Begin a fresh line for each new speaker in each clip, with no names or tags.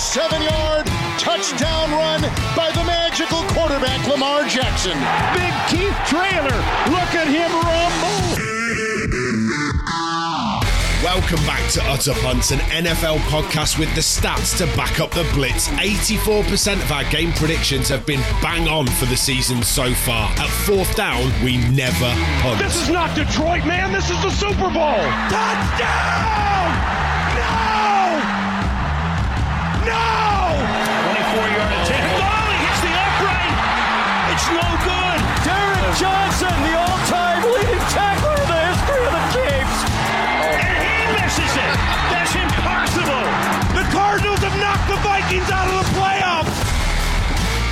57 yard touchdown run by the magical quarterback, Lamar Jackson.
Big Keith trailer. Look at him rumble.
Welcome back to Utter Punts, an NFL podcast with the stats to back up the blitz. 84% of our game predictions have been bang on for the season so far. At fourth down, we never punt.
This is not Detroit, man. This is the Super Bowl. Touchdown! No! No! 24-yard attempt. Oh, he hits the upright. It's no good.
Derek Johnson, the all-time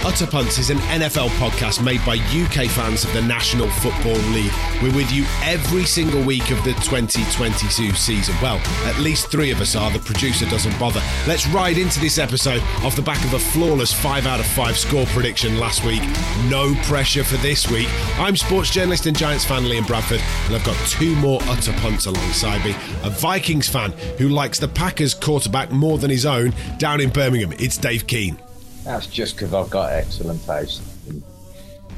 Utter Punts is an NFL podcast made by UK fans of the National Football League. We're with you every single week of the 2022 season. Well, at least three of us are. The producer doesn't bother. Let's ride into this episode off the back of a flawless 5 out of 5 score prediction last week. No pressure for this week. I'm sports journalist and Giants fan Liam Bradford, and I've got two more Utter Punts alongside me. A Vikings fan who likes the Packers quarterback more than his own down in Birmingham. It's Dave Keane.
That's just because I've got excellent taste in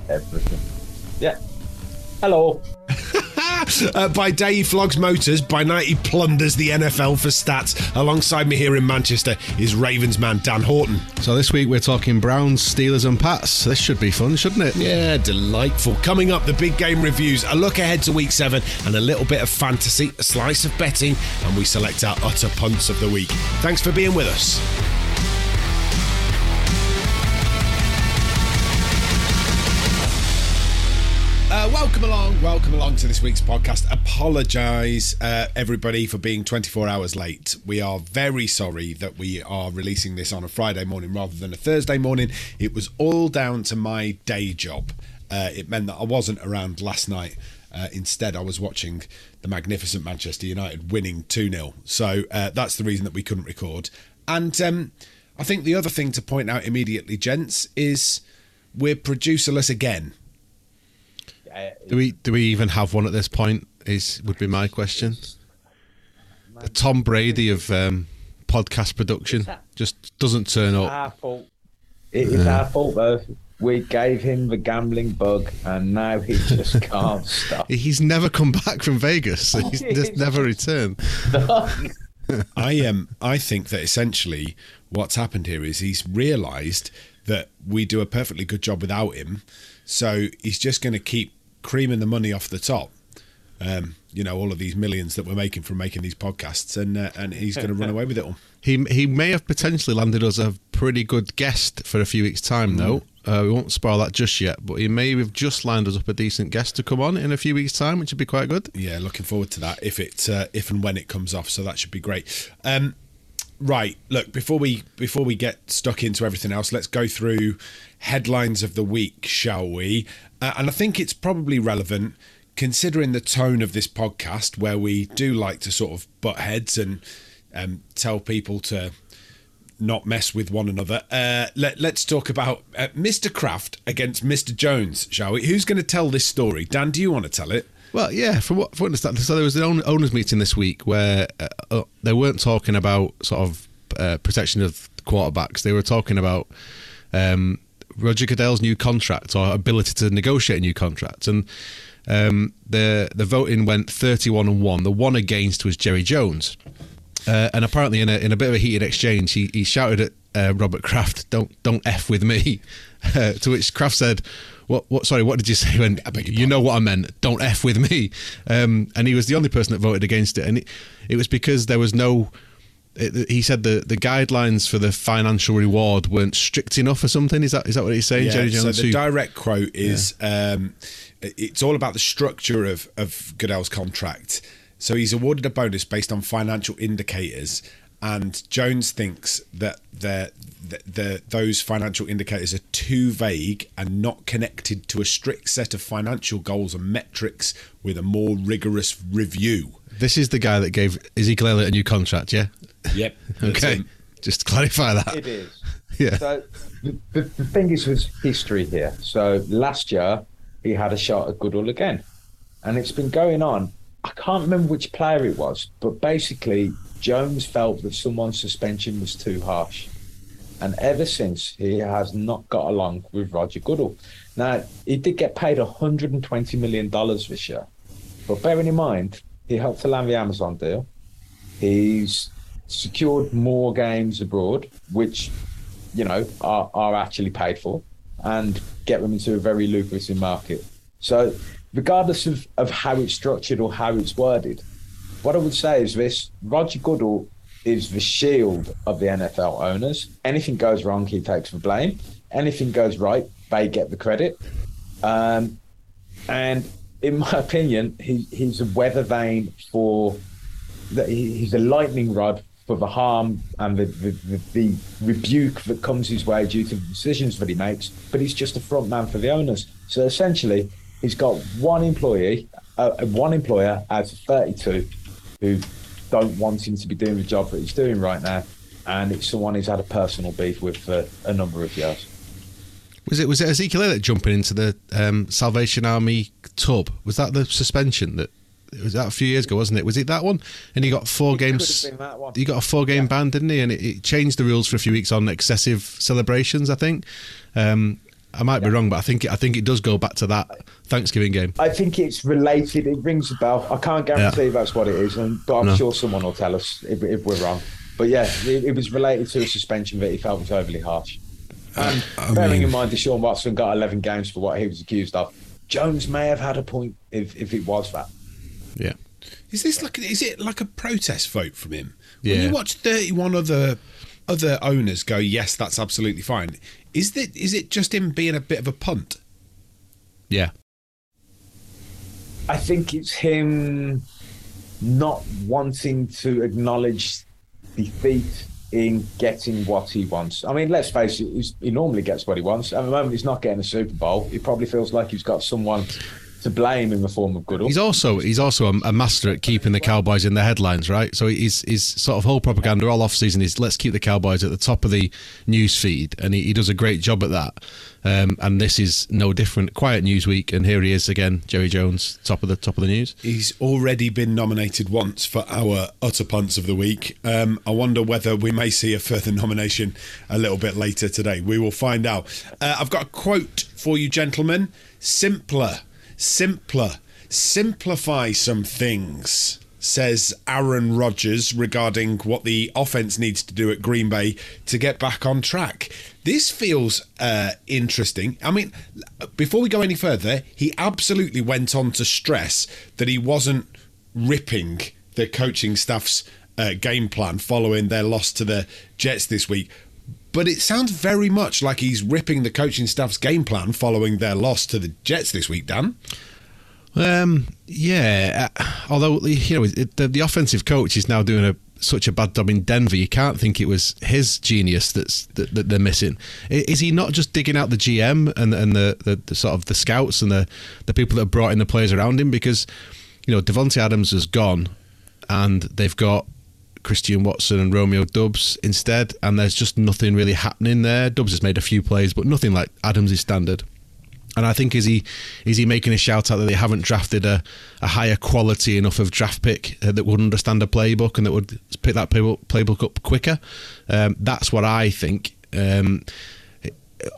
everything. Yeah. Hello.
uh, by day he flogs motors, by night he plunders the NFL for stats. Alongside me here in Manchester is Ravens man Dan Horton.
So this week we're talking Browns, Steelers, and Pats. This should be fun, shouldn't it?
Yeah, delightful. Coming up, the big game reviews, a look ahead to week seven, and a little bit of fantasy, a slice of betting, and we select our utter punts of the week. Thanks for being with us. Welcome along, welcome along to this week's podcast. Apologise, uh, everybody, for being 24 hours late. We are very sorry that we are releasing this on a Friday morning rather than a Thursday morning. It was all down to my day job. Uh, it meant that I wasn't around last night. Uh, instead, I was watching the magnificent Manchester United winning 2 0. So uh, that's the reason that we couldn't record. And um, I think the other thing to point out immediately, gents, is we're producerless again.
Do we do we even have one at this point? Is would be my question. The Tom Brady of um, podcast production just doesn't turn up.
Our fault. It is our fault though. We gave him the gambling bug, and now he just can't stop.
He's never come back from Vegas. He's just never returned.
I um I think that essentially what's happened here is he's realised that we do a perfectly good job without him, so he's just going to keep creaming the money off the top. Um, you know all of these millions that we're making from making these podcasts, and uh, and he's going to run away with it all.
He he may have potentially landed us a pretty good guest for a few weeks' time, though. Uh, we won't spoil that just yet, but he may have just lined us up a decent guest to come on in a few weeks' time, which would be quite good.
Yeah, looking forward to that if it uh, if and when it comes off. So that should be great. Um, right, look before we before we get stuck into everything else, let's go through headlines of the week, shall we? Uh, and I think it's probably relevant considering the tone of this podcast, where we do like to sort of butt heads and um, tell people to not mess with one another. Uh, let, let's talk about uh, Mr. Kraft against Mr. Jones, shall we? Who's going to tell this story? Dan, do you want to tell it?
Well, yeah, from what from what I understand, so there was an owners meeting this week where uh, uh, they weren't talking about sort of uh, protection of quarterbacks. They were talking about um, Roger Goodell's new contract or ability to negotiate a new contract, and um, the the voting went thirty-one and one. The one against was Jerry Jones, uh, and apparently in a in a bit of a heated exchange, he, he shouted at uh, Robert Kraft, "Don't don't f with me," uh, to which Kraft said. What, what? Sorry, what did you say? When you know what I meant? Don't f with me. Um, and he was the only person that voted against it, and it, it was because there was no. It, he said the, the guidelines for the financial reward weren't strict enough or something. Is that is that what he's saying,
Yeah,
Jerry
so
Jones?
the
who-
direct quote is um, it's all about the structure of, of Goodell's contract. So he's awarded a bonus based on financial indicators, and Jones thinks that the, the, the those financial indicators are too vague and not connected to a strict set of financial goals and metrics with a more rigorous review.
This is the guy that gave Ezekiel Elliott a new contract, yeah?
Yep.
Okay.
him.
Just to clarify that.
It is.
Yeah.
So the, the, the thing is with history here. So last year he had a shot at Goodell again, and it's been going on. I can't remember which player it was, but basically Jones felt that someone's suspension was too harsh, And ever since, he has not got along with Roger Goodell. Now, he did get paid $120 million this year. But bearing in mind, he helped to land the Amazon deal. He's secured more games abroad, which, you know, are, are actually paid for and get them into a very lucrative market. So, regardless of, of how it's structured or how it's worded, what I would say is this Roger Goodell is the shield of the NFL owners. Anything goes wrong, he takes the blame. Anything goes right, they get the credit. Um, and in my opinion, he, he's a weather vane for he's a lightning rod for the harm and the, the, the, the, rebuke that comes his way due to the decisions that he makes. But he's just a front man for the owners. So essentially, he's got one employee, uh, one employer out of 32 who don't want him to be doing the job that he's doing right now. And it's someone he's had a personal beef with for a number of years.
Was it was it Ezekiel Elliott jumping into the um, Salvation Army tub? Was that the suspension that it was that a few years ago, wasn't it? Was it that one? And he got four
It
games.
could have been that one.
He got a four game
Yeah.
ban, didn't he? And it, it changed the rules for a few weeks on excessive celebrations. I think. Um, I might be wrong, but I think I think it does go back to that Thanksgiving game.
I think it's related. It rings a bell. I can't guarantee
Yeah.
that's what it is, and but I'm
No.
sure someone will tell us if, if we're wrong. But yeah, it, it was related to a suspension that he felt was overly harsh. And
I
bearing
mean-
in mind, Deshaun Watson got 11 games for what he was accused of. Jones may have had a point if, if it was that.
Yeah.
Is this like is it like a protest vote from him? When
Yeah.
you watch thirty one other other owners go, yes, that's absolutely fine. Is that is it just him being a bit of a punt?
Yeah.
I think it's him not wanting to acknowledge defeat in getting what he wants. I mean, let's face it, he's, he normally gets what he wants. At the moment, he's not getting a Super Bowl. He probably feels like he's got someone to blame in the form of Goodell.
He's also he's also a, a master at keeping the Cowboys in the headlines, right? So his his sort of whole propaganda all off season is let's keep the Cowboys at the top of the news feed, and he, he does a great job at that. Um, and this is no different. Quiet news week, and here he is again, Jerry Jones, top of the top of the news.
He's already been nominated once for our utter punts of the week. Um, I wonder whether we may see a further nomination a little bit later today. We will find out. Uh, I've got a quote for you, gentlemen. Simpler, simpler, simplify some things. Says Aaron Rodgers regarding what the offense needs to do at Green Bay to get back on track. This feels uh, interesting. I mean, before we go any further, he absolutely went on to stress that he wasn't ripping the coaching staff's uh, game plan following their loss to the Jets this week. But it sounds very much like he's ripping the coaching staff's game plan following their loss to the Jets this week, Dan.
Um, yeah, uh, although you know it, the, the offensive coach is now doing a such a bad job in Denver. You can't think it was his genius that's that, that they're missing. Is he not just digging out the GM and and the, the, the sort of the scouts and the the people that brought in the players around him? Because you know Davante Adams has gone, and they've got Christian Watson and Romeo Doubs instead, and there's just nothing really happening there. Doubs has made a few plays, but nothing like Adams' standard. And I think is he is he making a shout out that they haven't drafted a, a higher quality enough of draft pick uh, that would understand a playbook and that would pick that playbook, playbook up quicker. Um, that's what I think. Um,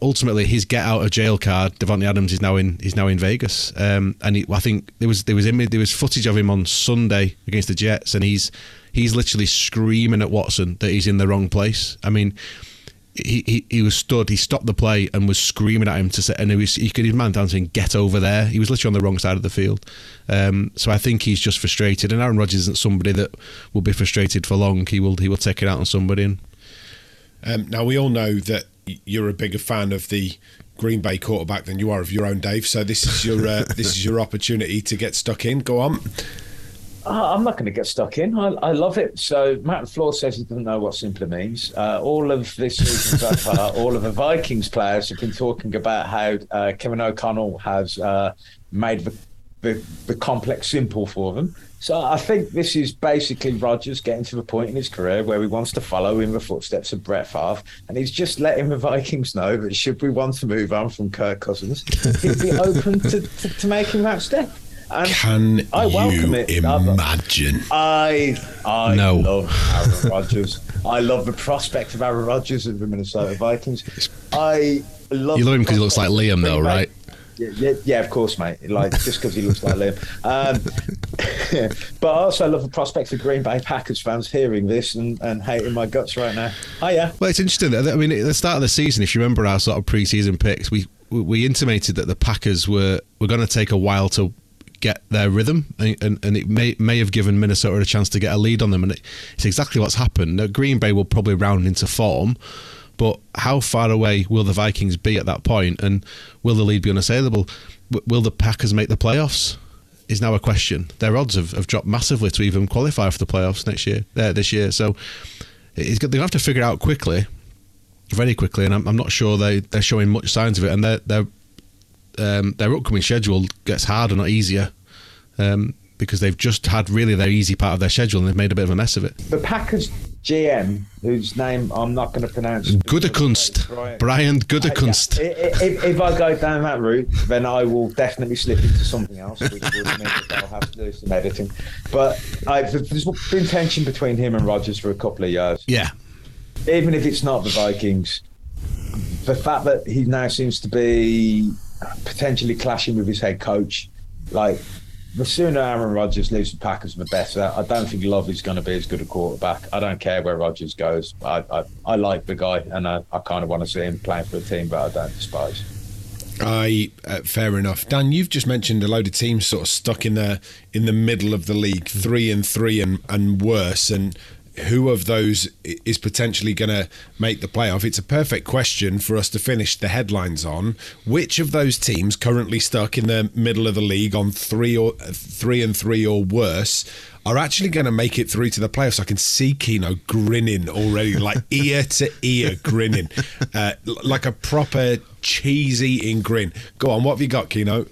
ultimately, his get out of jail card, Davante Adams is now in is now in Vegas, um, and he, I think there was there was image, there was footage of him on Sunday against the Jets, and he's he's literally screaming at Watson that he's in the wrong place. I mean he, he, he was stood. He stopped the play and was screaming at him to say, and he was he could his man down saying, "Get over there." He was literally on the wrong side of the field. Um, so I think he's just frustrated. And Aaron Rodgers isn't somebody that will be frustrated for long. He will he will take it out on somebody. And
Um, now we all know that you're a bigger fan of the Green Bay quarterback than you are of your own, Dave. So this is your uh, this is your opportunity to get stuck in. Go on.
Uh, I'm not going to get stuck in. I, I love it. So Matt LaFleur says he doesn't know what simpler means. Uh, all of this season so far, all of the Vikings players have been talking about how uh, Kevin O'Connell has uh, made the, the the complex simple for them. So I think this is basically Rodgers getting to the point in his career where he wants to follow in the footsteps of Brett Favre, and he's just letting the Vikings know that should we want to move on from Kirk Cousins, he'd be open to, to, to making that step. And
Can
I welcome
you
it.
Imagine?
I I
No.
love Aaron Rodgers. I love the prospect of Aaron Rodgers of the Minnesota Vikings. I love.
You love him because he looks like Liam, though, right?
Yeah, yeah, yeah, of course, mate. Like just because he looks like Liam. Um, but I also love the prospect of Green Bay Packers fans hearing this and, and hating my guts right now. Oh yeah,
Well, it's interesting. I mean, at the start of the season, if you remember our sort of pre-season picks, we we, we intimated that the Packers were were going to take a while to get their rhythm, and, and, and it may may have given Minnesota a chance to get a lead on them, and it, it's exactly what's happened. Now, Green Bay will probably round into form, but how far away will the Vikings be at that point, and will the lead be unassailable? W- Will the Packers make the playoffs? Is now a question. Their odds have, have dropped massively to even qualify for the playoffs next year, uh, this year. So it's, they're going to have to figure it out quickly very quickly, and I'm, I'm not sure they they're showing much signs of it. And their their um, their upcoming schedule gets harder, not easier, um, because they've just had really their easy part of their schedule, and they've made a bit of a mess of it.
the Packers GM, whose name I'm not going to pronounce.
Gutekunst, Brian Gutekunst.
Yeah, i- i- If, if I go down that route, then I will definitely slip into something else, which would mean that I'll have to do some editing. But I, there's been tension between him and Rodgers for a couple of years.
Yeah,
Even if it's not the Vikings, the fact that he now seems to be potentially clashing with his head coach, like the sooner Aaron Rodgers leaves the Packers, the better. I don't think Lovely's going to be as good a quarterback. I don't care where Rodgers goes. I I, I like the guy, and I, I kind of want to see him playing for a team that I don't despise.
I uh, fair enough. Dan, you've just mentioned a load of teams sort of stuck in the in the middle of the league, three and three and and worse. And who of those is potentially going to make the playoff? It's a perfect question for us to finish the headlines on. Which of those teams currently stuck in the middle of the league on three or three and three or worse? Are actually going to make it through to the playoffs. I can see Kino grinning already, like ear to ear grinning, uh, like a proper cheesy eating grin. Go on, what have you got, Kino?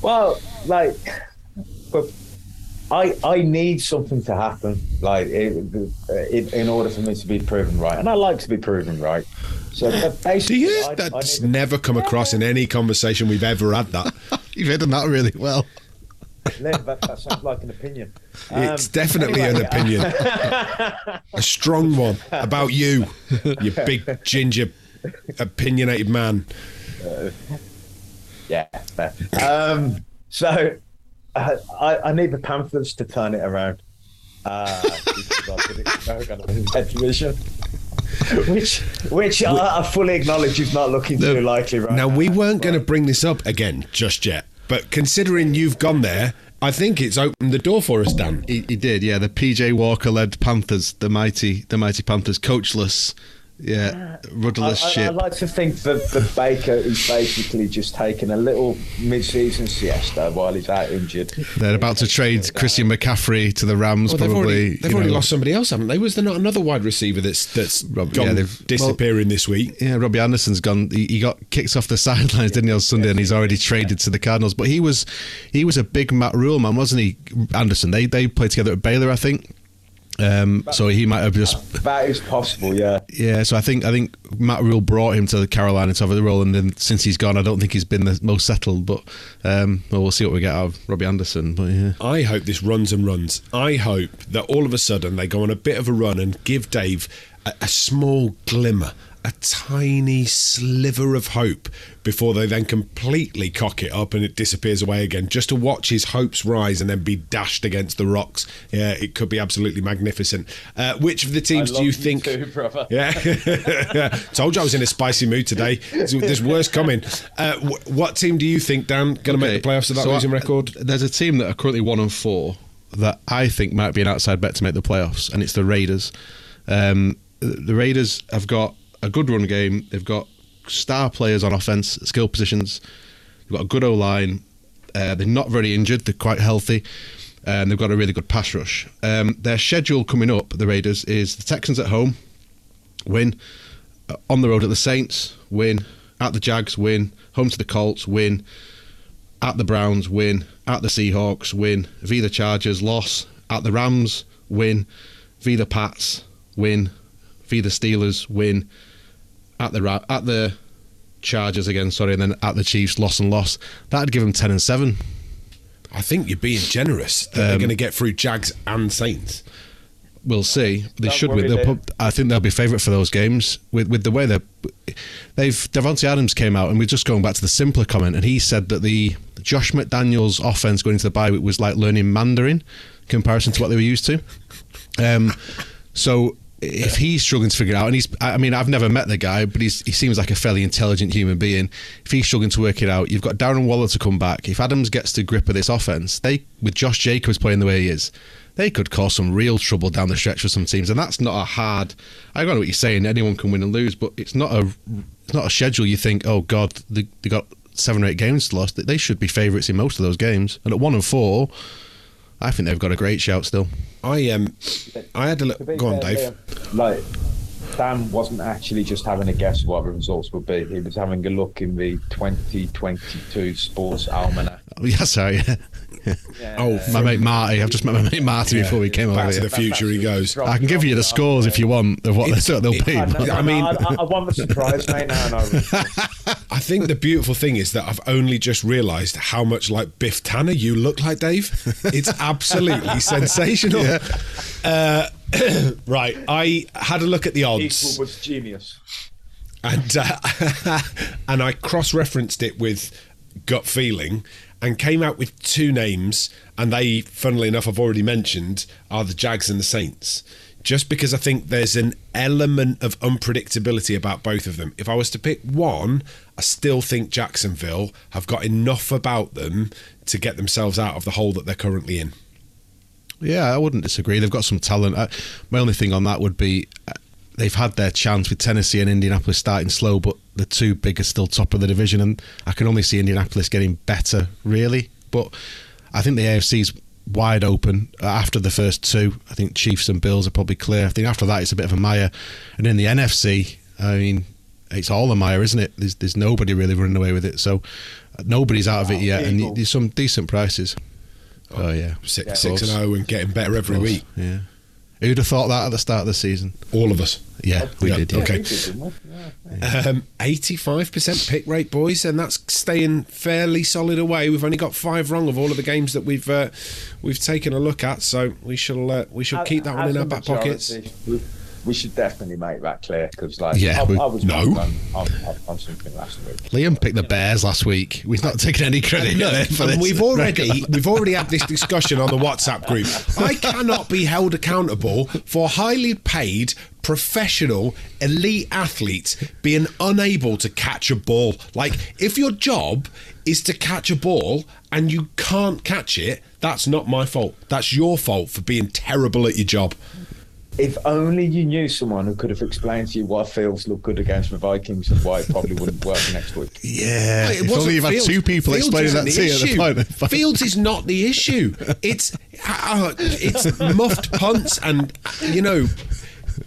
Well, like, but I I need something to happen, like, in, in, in order for me to be proven right, and I like to be proven right. So uh,
Do
basically,
you?
I, I
That's
need-
never come across in any conversation we've ever had. That
you've hidden that really well.
That, that sounds like an opinion.
it's
Um,
definitely
anyway,
an opinion, a strong one about you, you big ginger, opinionated man.
Yeah. Um, so uh, I, I need the Panthers to turn it around. Uh, because I think they're going to win that division. Which, which I, I fully acknowledge is not looking too likely right
Now
now.
we weren't going to bring this up again just yet, but considering you've gone there, I think it's opened the door for us, Dan.
He, he did, yeah. The PJ Walker led Panthers, the mighty, the mighty Panthers, coachless, yeah,
I,
rudderless
I, I
ship.
like to think that, the Baker is basically just taking a little mid-season siesta while he's out injured.
They're about to trade Christian McCaffrey to the Rams.
Well, they've
probably,
already, they've
you
already lost somebody else, haven't they? Was there not another wide receiver that's that's
Rob-
gone
yeah, they've-
disappearing this week?
Yeah, Robbie Anderson's gone. He, he got kicked off the sidelines, didn't he, on Sunday, and he's already traded to the Cardinals. But he was he was a big Matt Rhule man, wasn't he? Anderson. They they played together at Baylor, I think. Um, so he might have just
That is possible, yeah.
yeah. So I think I think Matt Rhule brought him to the Carolina to have the role, and then since he's gone, I don't think he's been the most settled. But um, well, we'll see what we get out of Robbie Anderson. But yeah,
I hope this runs and runs. I hope that all of a sudden they go on a bit of a run and give Dave a, a small glimmer, a tiny sliver of hope before they then completely cock it up and it disappears away again. Just to watch his hopes rise and then be dashed against the rocks. Yeah, it could be absolutely magnificent. Uh, which of the teams
I
do you
love
think?
too, brother.
Yeah, told you I was in a spicy mood today. There's, there's worse coming. Uh, wh- what team do you think, Dan, going to make the playoffs with that
So,
losing
uh,
record?
There's a team that are currently one and four that I think might be an outside bet to make the playoffs, and it's the Raiders. Um, the Raiders have got a good run game. They've got star players on offense, skill positions. They've got a good O line. Uh, they're not very injured. They're quite healthy. And they've got a really good pass rush. Um, their schedule coming up, the Raiders, is the Texans at home, win. Uh, on the road at the Saints, win. At the Jags, win. Home to the Colts, win at the Browns, win. At the Seahawks, win. V the Chargers, loss. At the Rams, win. V the Pats, win. V the Steelers, win. At the Ra- at the Chargers again, sorry, and then at the Chiefs, loss and loss. That'd give them ten and seven.
I think you're being generous that
Um,
they're going to get through Jags and Saints.
We'll see. They
Don't
should
worry,
win. They'll
Liam.
prob- I think they'll be favourite for those games with with the way they're. They've Davante Adams came out, and we're just going back to the simpler comment, and he said that the Josh McDaniels offense going into the bye week was like learning Mandarin, in comparison to what they were used to. Um, so if he's struggling to figure it out, and he's, I mean, I've never met the guy, but he's, he seems like a fairly intelligent human being. If he's struggling to work it out, you've got Darren Waller to come back. If Adams gets to grip of this offense, they with Josh Jacobs playing the way he is, they could cause some real trouble down the stretch for some teams, and that's not a hard. I don't know what you're saying. Anyone can win and lose, but it's not a it's not a schedule. You think, oh God, they, they got seven or eight games lost. They should be favourites in most of those games, and at one and four, I think they've got a great shout still.
I um, I had a look.
To be
Go on, Dave.
Liam, Like, Dan wasn't actually just having a guess what the results would be. He was having a look in the 2022 Sports Almanac.
Oh, yeah, sorry.
Oh,
my mate Marty. I've just met my mate Marty before we came over
Back to the future he goes.
I can give you the scores if you want of what
It's-
they'll, they'll
it-
be.
I, know,
I mean-
I, I, I want the surprise, mate. Now, no.
I think the beautiful thing is that I've only just realised how much like Biff Tannen you look like, Dave. It's absolutely sensational. Uh, right, I had a look at the odds.
Equal was genius.
and uh, and I cross-referenced it with gut feeling and came out with two names and they funnily enough I've already mentioned are the Jags and the Saints just because I think there's an element of unpredictability about both of them if I was to pick one I still think Jacksonville have got enough about them to get themselves out of the hole that they're currently in
Yeah, I wouldn't disagree. They've got some talent. Uh, my only thing on that would be they've had their chance with Tennessee and Indianapolis starting slow, but the two big are still top of the division, and I can only see Indianapolis getting better, really. But I think the AFC's wide open Uh, after the first two. I think Chiefs and Bills are probably clear. I think after that it's a bit of a mire, and in the NFC, I mean. It's all a mire, isn't it? There's, there's nobody really running away with it, so nobody's out of it yet, and there's some decent prices. Oh, yeah,
six,
Of
six and
course.
zero and getting better every week
Yeah. Who'd have thought that at the start of the season?
all of us
Yeah, we
Yeah,
did. Yeah.
okay.
We did, didn't we? Yeah.
Um, 85% pick rate, boys, and that's staying fairly solid away. We've only got five wrong of all of the games that we've uh, we've taken a look at, so we shall uh, we shall keep that one in our back pockets.
Majority, We, we should definitely make that clear because, like,
Yeah,
I,
we-
I was
no.
something last week.
Liam picked the Bears last week. We've not taken any credit
Look,
for this.
we've already we've already had this discussion on the WhatsApp group. I cannot be held accountable for highly paid professional elite athletes being unable to catch a ball. Like if your job is to catch a ball and you can't catch it, that's not my fault. That's your fault for being terrible at your job.
If only you knew someone who could have explained to you why Fields looked good against the Vikings and why it probably wouldn't work next week.
yeah.
It
If
wasn't
only you've had two people
Fields
explaining
isn't
that to you at the
issue.
point.
Fields is not the issue. It's uh, it's muffed punts and you know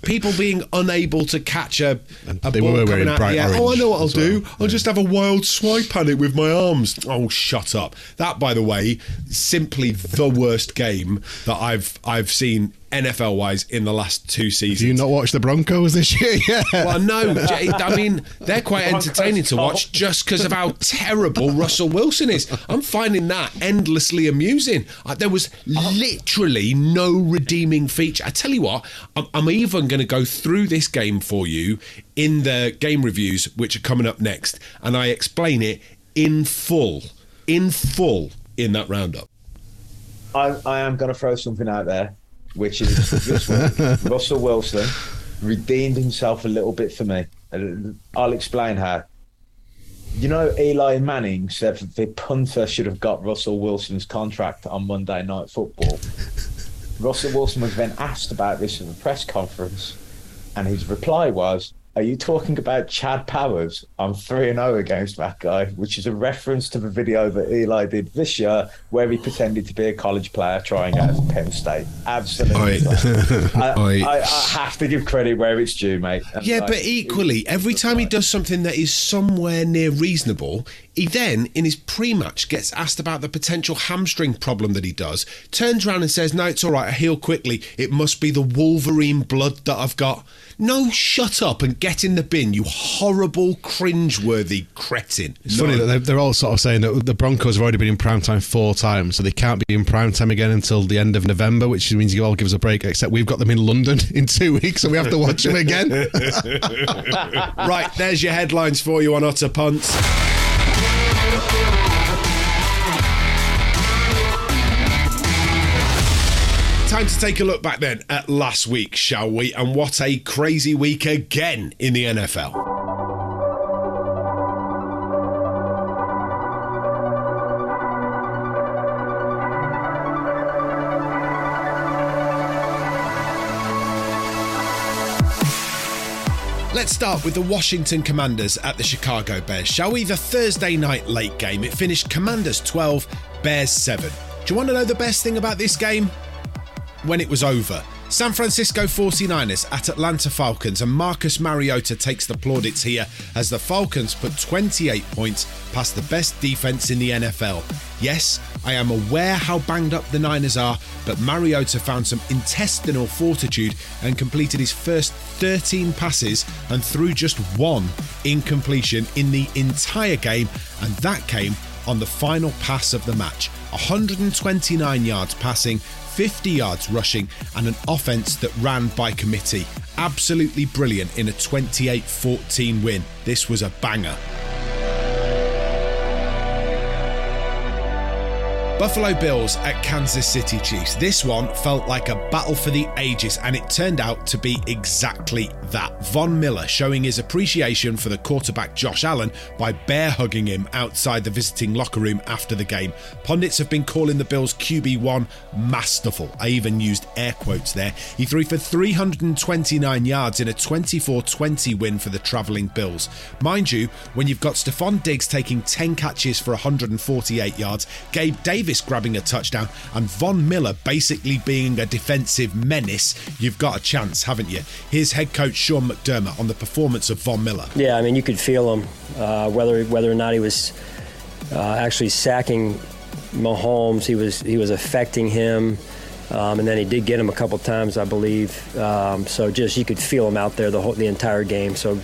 people being unable to catch a, a
They
ball
were
coming
wearing
out
bright
the air. Oh, I know what I'll
as well.
do. I'll just have a wild swipe at it with my arms. Oh, shut up! That, by the way, simply the worst game that I've I've seen NFL wise in the last two seasons.
Do you not watch the Broncos this year? Yeah.
Well, no, I mean they're quite entertaining to watch just because of how terrible Russell Wilson is. I'm finding that endlessly amusing. Uh, there was literally no redeeming feature. I tell you what, I'm, I'm even going to go through this game for you in the game reviews, which are coming up next, and I explain it in full, in full in that roundup.
I, I am going to throw something out there, which is this. Russell Wilson redeemed himself a little bit for me. I'll explain how. You know, Eli Manning said the punter should have got Russell Wilson's contract on Monday Night Football. Russell Wilson was then asked about this at a press conference, and his reply was, Are you talking about Chad Powers? I'm 3 0 against that guy, which is a reference to the video that Eli did this year where he pretended to be a college player trying out for Penn State. Absolutely. I,
I-
I, have to give credit where it's due, mate. And
Yeah,
like,
but equally, every time he does something that is somewhere near reasonable, He then, in his pre match, gets asked about the potential hamstring problem that he does, turns around and says, No, it's all right, I heal quickly. It must be the Wolverine blood that I've got. No, shut up and get in the bin, you horrible, cringe-worthy cretin.
It's funny that they're, they're all sort of saying that the Broncos have already been in prime time four times, so they can't be in prime time again until the end of November, which means you all give us a break. Except we've got them in London in two weeks, so we have to watch them again.
right, there's your headlines for you on Utter Punts. Time to take a look back then at last week, shall we? And what a crazy week again in the NFL. Let's start with the Washington Commanders at the Chicago Bears, shall we? The Thursday night late game. It finished Commanders 12, Bears 7. Do you want to know the best thing about this game? When it was over. San Francisco 49ers at Atlanta Falcons, and Marcus Mariota takes the plaudits here as the Falcons put 28 points past the best defense in the NFL. Yes, I am aware how banged up the Niners are, but Mariota found some intestinal fortitude and completed his first 13 passes and threw just one incompletion in the entire game, and that came on the final pass of the match 129 yards passing, 50 yards rushing, and an offense that ran by committee. Absolutely brilliant in a 28 14 win. This was a banger. Buffalo Bills at Kansas City Chiefs. This one felt like a battle for the ages, and it turned out to be exactly that. Von Miller showing his appreciation for the quarterback Josh Allen by bear hugging him outside the visiting locker room after the game. Pundits have been calling the Bills QB1 masterful. I even used air quotes there. He threw for 329 yards in a 24 20 win for the travelling Bills. Mind you, when you've got Stefon Diggs taking 10 catches for 148 yards, Gabe Davis grabbing a touchdown, and Von Miller basically being a defensive menace, you've got a chance, haven't you? Here's head coach Sean McDermott on the performance of Von Miller.
Yeah, I mean, you could feel him, uh, whether whether or not he was uh, actually sacking Mahomes, he was he was affecting him. Um, and then he did get him a couple times, I believe. Um, so just you could feel him out there the whole, the entire game. So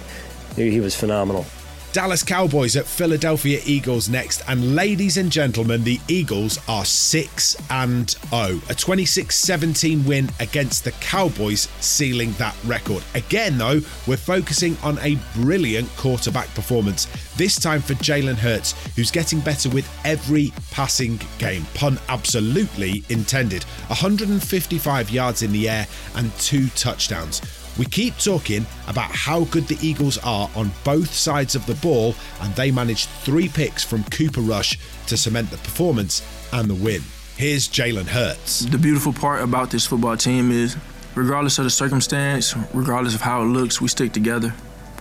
he was phenomenal.
Dallas Cowboys at Philadelphia Eagles next. And ladies and gentlemen, the Eagles are 6 and 0. A 26 17 win against the Cowboys, sealing that record. Again, though, we're focusing on a brilliant quarterback performance. This time for Jalen Hurts, who's getting better with every passing game. Pun absolutely intended. 155 yards in the air and two touchdowns. We keep talking about how good the Eagles are on both sides of the ball, and they managed three picks from Cooper Rush to cement the performance and the win. Here's Jalen Hurts.
The beautiful part about this football team is, regardless of the circumstance, regardless of how it looks, we stick together.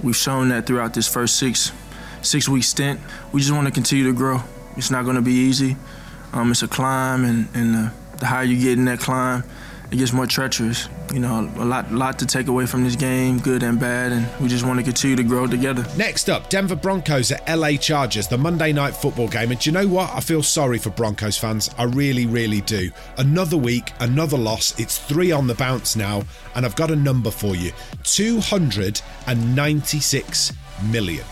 We've shown that throughout this first six six week stint. We just want to continue to grow. It's not going to be easy. Um, it's a climb, and, and the, the higher you get in that climb, it gets more treacherous. You know, a lot, lot to take away from this game, good and bad, and we just want to continue to grow together.
Next up, Denver Broncos at LA Chargers, the Monday night football game. And you know what? I feel sorry for Broncos fans. I really, really do. Another week, another loss. It's three on the bounce now, and I've got a number for you 296 million.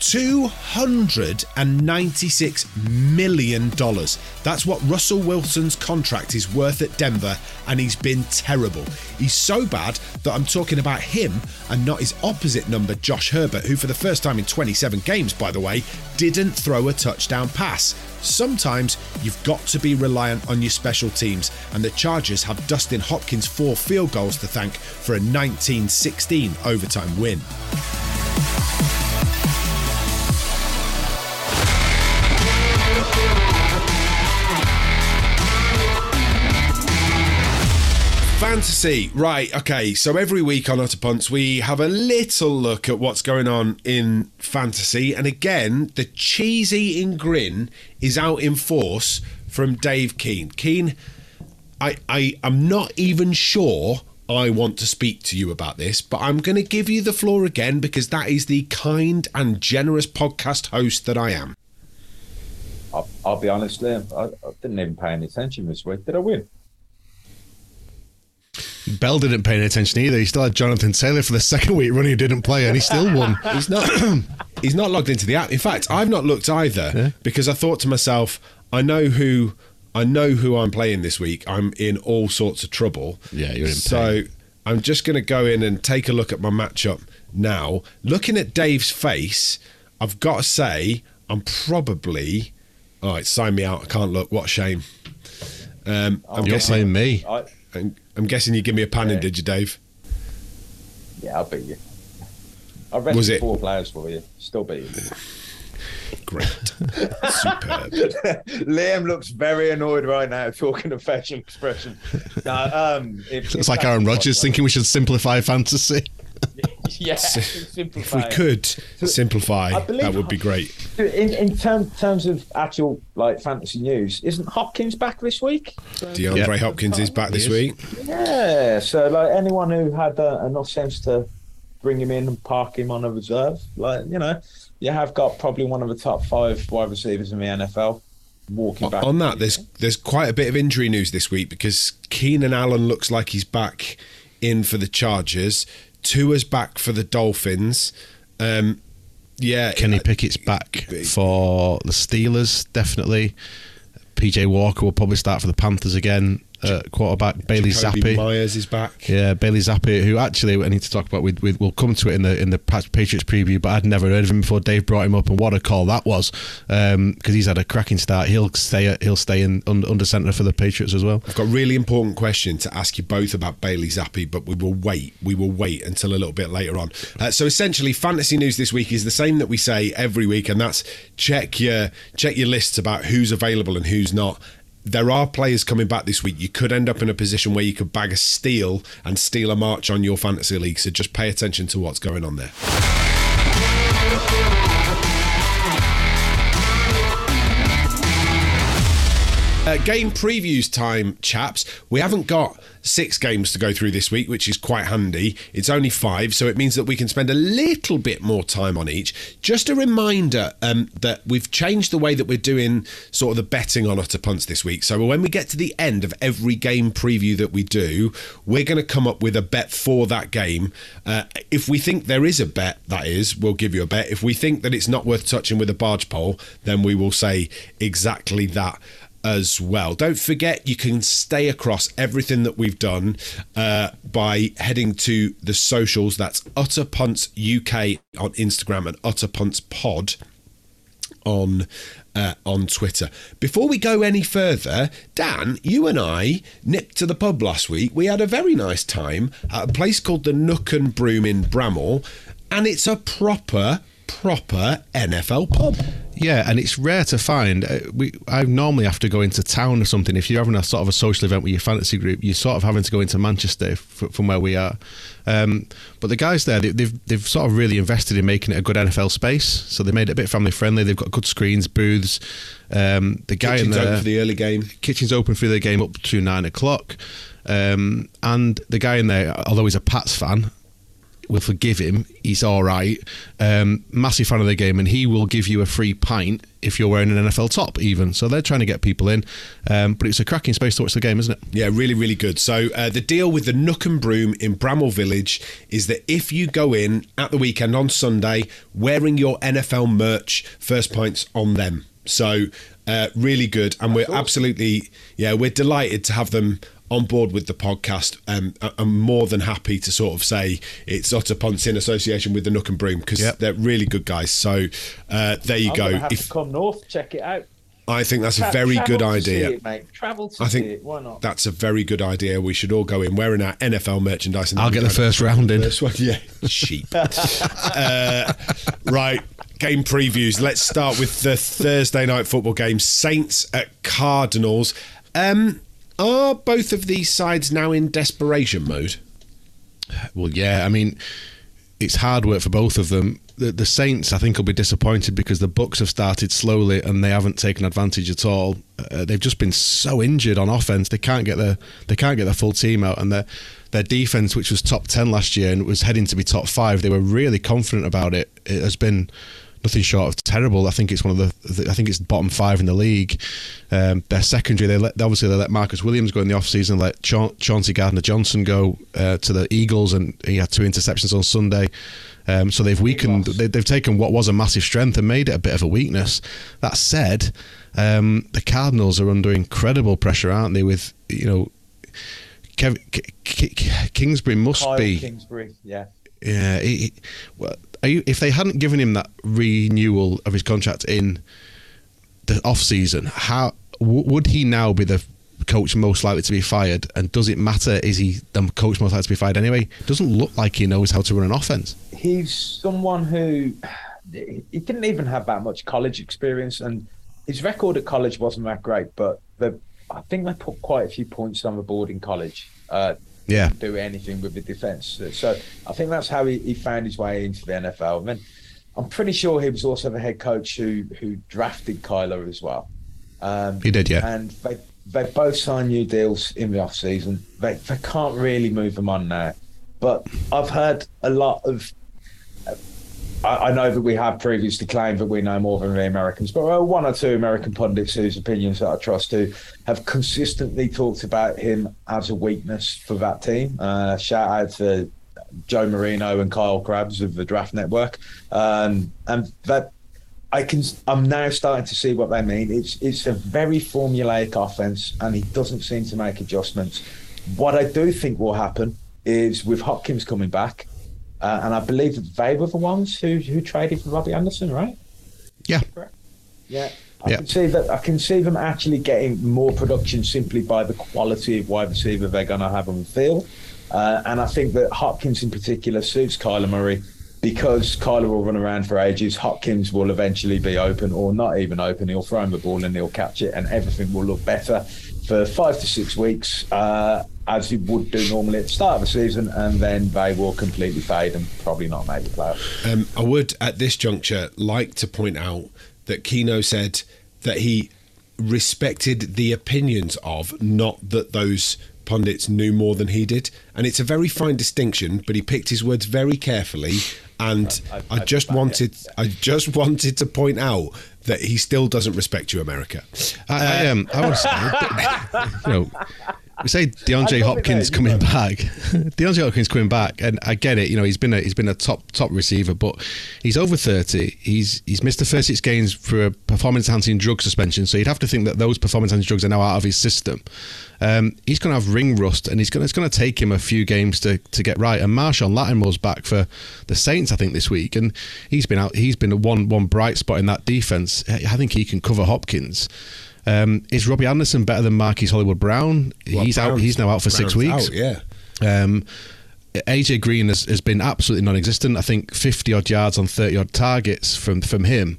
$296 million. That's what Russell Wilson's contract is worth at Denver, and he's been terrible. He's so bad that I'm talking about him and not his opposite number, Josh Herbert, who, for the first time in 27 games, by the way, didn't throw a touchdown pass. Sometimes you've got to be reliant on your special teams, and the Chargers have Dustin Hopkins' four field goals to thank for a 19 16 overtime win. Fantasy, right? Okay, so every week on Utter Punts, we have a little look at what's going on in fantasy, and again, the cheesy eating grin is out in force from Dave Keane. Keane, I, I am not even sure I want to speak to you about this, but I'm going to give you the floor again because that is the kind and generous podcast host that I am.
I'll, I'll be honest, Liam. I, I didn't even pay any attention this week. Did I win?
Bell didn't pay any attention either. He still had Jonathan Taylor for the second week running. He didn't play, and he still won.
He's not. he's not logged into the app. In fact, I've not looked either
Yeah.
because I thought to myself, I know who. I know who I'm playing this week. I'm in all sorts of trouble.
Yeah, you're in
So
pain.
I'm just going to go in and take a look at my matchup now. Looking at Dave's face, I've got to say I'm probably. All right, sign me out. I can't look. What a shame. Um, I'm
You're
guessing.
playing me.
I,
I'm, I'm guessing you give me a panning,
Yeah.
did you, Dave?
yeah, I'll beat you. I rested
Was it-
four players for you. Still beat you.
Great, superb.
Liam looks very annoyed right now, talking of facial expression. No, um, if,
It's like Aaron Rodgers thinking we should simplify fantasy.
yeah,
If we could simplify,
believe-
that would be great.
In, in term, terms of actual like fantasy news, isn't Hopkins back this week?
DeAndre
Yeah.
Hopkins is back this
is.
week.
Yeah, so like anyone who had uh, enough sense to bring him in and park him on a reserve, like you know, you have got probably one of the top five wide receivers in the NFL. Walking back
On that, there's there's quite a bit of injury news this week because Keenan Allen looks like he's back in for the Chargers. Tua's back for the Dolphins. Um, yeah,
Kenny Pickett's back for the Steelers, definitely. PJ Walker will probably start for the Panthers again. Uh, quarterback Bailey
Jacoby
Zappe.
Myers is back.
Yeah, Bailey Zappe, who actually I need to talk about. We, we, we'll come to it in the in the Patriots preview, but I'd never heard of him before. Dave brought him up, and what a call that was! Because he's had a cracking start. He'll stay. He'll stay in under, under centre for the Patriots as well.
I've got a really important question to ask you both about Bailey Zappe, but we will wait. We will wait until a little bit later on. Uh, so essentially, fantasy news this week is the same that we say every week, and that's check your check your lists about who's available and who's not. There are players coming back this week. You could end up in a position where you could bag a steal and steal a march on your fantasy league. So just pay attention to what's going on there. Uh, game previews time, chaps. We haven't got six games to go through this week, which is quite handy. It's only five, so it means that we can spend a little bit more time on each. Just a reminder um, that we've changed the way that we're doing sort of the betting on utter punts this week. So when we get to the end of every game preview that we do, we're going to come up with a bet for that game. Uh, if we think there is a bet, that is, we'll give you a bet. If we think that it's not worth touching with a barge pole, then we will say exactly that as well. Don't forget, you can stay across everything that we've done uh, by heading to the socials. That's Utter Punts UK on Instagram and Utter Punts Pod on uh, on Twitter. Before we go any further, Dan, you and I nipped to the pub last week. We had a very nice time at a place called the Nook and Broom in Bramhall, and it's a proper proper NFL pub.
Yeah, and it's rare to find. Uh, we I normally have to go into town or something. If you're having a sort of a social event with your fantasy group, you're sort of having to go into Manchester f- from where we are. Um, but the guys there, they, they've they've sort of really invested in making it a good NFL space. So they made it a bit family friendly. They've got good screens, booths. Um, the guy in
Kitchen's
there,
open for the early game.
kitchen's open for the game up to nine o'clock. Um, and the guy in there, although he's a Pats fan, we'll forgive him. He's all right. Um, massive fan of the game, and he will give you a free pint if you're wearing an NFL top, even. So they're trying to get people in. Um, but it's a cracking space to watch the game, isn't it?
Yeah, really, really good. So uh, the deal with the Nook and Broom in Bramhall Village is that if you go in at the weekend on Sunday wearing your NFL merch, first pints on them. So uh, really good, and we're absolutely yeah, we're delighted to have them on board with the podcast. Um, I- I'm more than happy to sort of say it's Utter Punts in association with the Nook and Broom because
Yep.
they're really good guys. So uh, there you
I'm
go.
have
If
to come north, check it out.
I think that's a very
travel
good
to see
idea.
it, mate. Travel to
I think
see it. Why not?
that's a very good idea. We should all go in wearing our NFL merchandise. And
I'll get the first round in.
First one, yeah, cheap. uh, right, game previews. Let's start with the Thursday night football game: Saints at Cardinals. Um, are both of these sides now in desperation mode?
Well, yeah. I mean, it's hard work for both of them. The, the Saints, I think, will be disappointed because the Bucs have started slowly and they haven't taken advantage at all. Uh, they've just been so injured on offense; they can't get their they can't get their full team out, and their their defense, which was top ten last year and was heading to be top five, they were really confident about it. It has been nothing short of terrible. I think it's one of the, the I think it's bottom five in the league. Um, their secondary, they let obviously they let Marcus Williams go in the off season, let Cha- Chauncey Gardner Johnson go uh, to the Eagles, and he had two interceptions on Sunday. Um, so they've weakened. They, have taken what was a massive strength and made it a bit of a weakness. That said, um, the Cardinals are under incredible pressure, aren't they? With you know, Kev, K- K- Kingsbury must
Kyle
be.
Kingsbury, yeah.
Yeah. He, he, well, if they hadn't given him that renewal of his contract in the off season, how w- would he now be the coach most likely to be fired? And does it matter? Is he the coach most likely to be fired anyway? Doesn't look like he knows how to run an offense.
He's someone who he didn't even have that much college experience, and his record at college wasn't that great. But the, I think they put quite a few points on the board in college. Uh,
yeah.
do anything with the defense. So I think that's how he, he found his way into the NFL. I mean, I'm pretty sure he was also the head coach who who drafted Kyler as well.
Um, he did, yeah.
And they they both signed new deals in the off season. They they can't really move them on now. But I've heard a lot of I, I, know that we have previously claimed that we know more than the Americans, but uh, one or two American pundits whose opinions that I trust to have consistently talked about him as a weakness for that team. Uh, shout out to Joe Marino and Kyle Crabbs of the Draft Network, um, and that I can. I'm now starting to see what they mean. It's it's a very formulaic offense, and he doesn't seem to make adjustments. What I do think will happen is with Hopkins coming back uh, and I believe that they were the ones who who traded for Robbie Anderson, right?
Yeah.
Yeah. I
yeah.
can see that. I can see them actually getting more production simply by the quality of wide receiver they're going to have on the field, uh, and I think that Hopkins in particular suits Kyler Murray because Kyler will run around for ages. Hopkins will eventually be open or not even open. He'll throw him the ball and he'll catch it, and everything will look better for five to six weeks. Uh, as he would do normally at the start of the season, and then they will completely fade and probably not make the playoffs.
Um, I would, at this juncture, like to point out that Keno said that he respected the opinions of, not that those pundits knew more than he did. And it's a very fine distinction, but he picked his words very carefully. And I, I, I just wanted, I just wanted to point out that he still doesn't respect you, America.
I, I um, I want to say, you know, we say DeAndre Hopkins coming back. DeAndre Hopkins coming back, and I get it. You know, he's been a he's been a top top receiver, but he's over thirty. He's he's missed the first six games for a performance enhancing drug suspension. So you'd have to think that those performance enhancing drugs are now out of his system. Um, he's going to have ring rust, and he's going it's going to take him a few games to, to get right. And Marshon Lattimore's back for the Saints, I think, this week, and he's been out. He's been one one bright spot in that defense. I think he can cover Hopkins. Um, is Robbie Anderson better than Marquise Hollywood Brown?
Well,
he's
Brown's,
out. He's now out for
Brown's
six weeks.
Out, yeah.
Um, AJ Green has, has been absolutely non-existent. I think fifty odd yards on thirty odd targets from from him.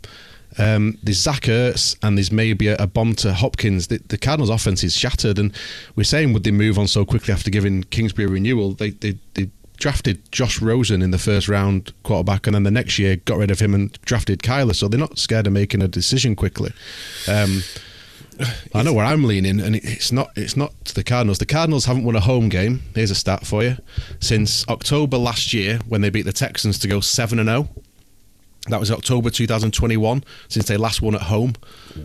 Um, there's Zach Ertz and there's maybe a, a bomb to Hopkins. The, the, Cardinals' offense is shattered, and we're saying would they move on so quickly after giving Kingsbury a renewal? They they, they drafted Josh Rosen in the first round quarterback, and then the next year got rid of him and drafted Kyler. So they're not scared of making a decision quickly. Um, I know where I'm leaning, and it's not it's not the Cardinals. The Cardinals haven't won a home game. Here's a stat for you: since October last year, when they beat the Texans to go seven and zero. That was October 2021, since they last won at home.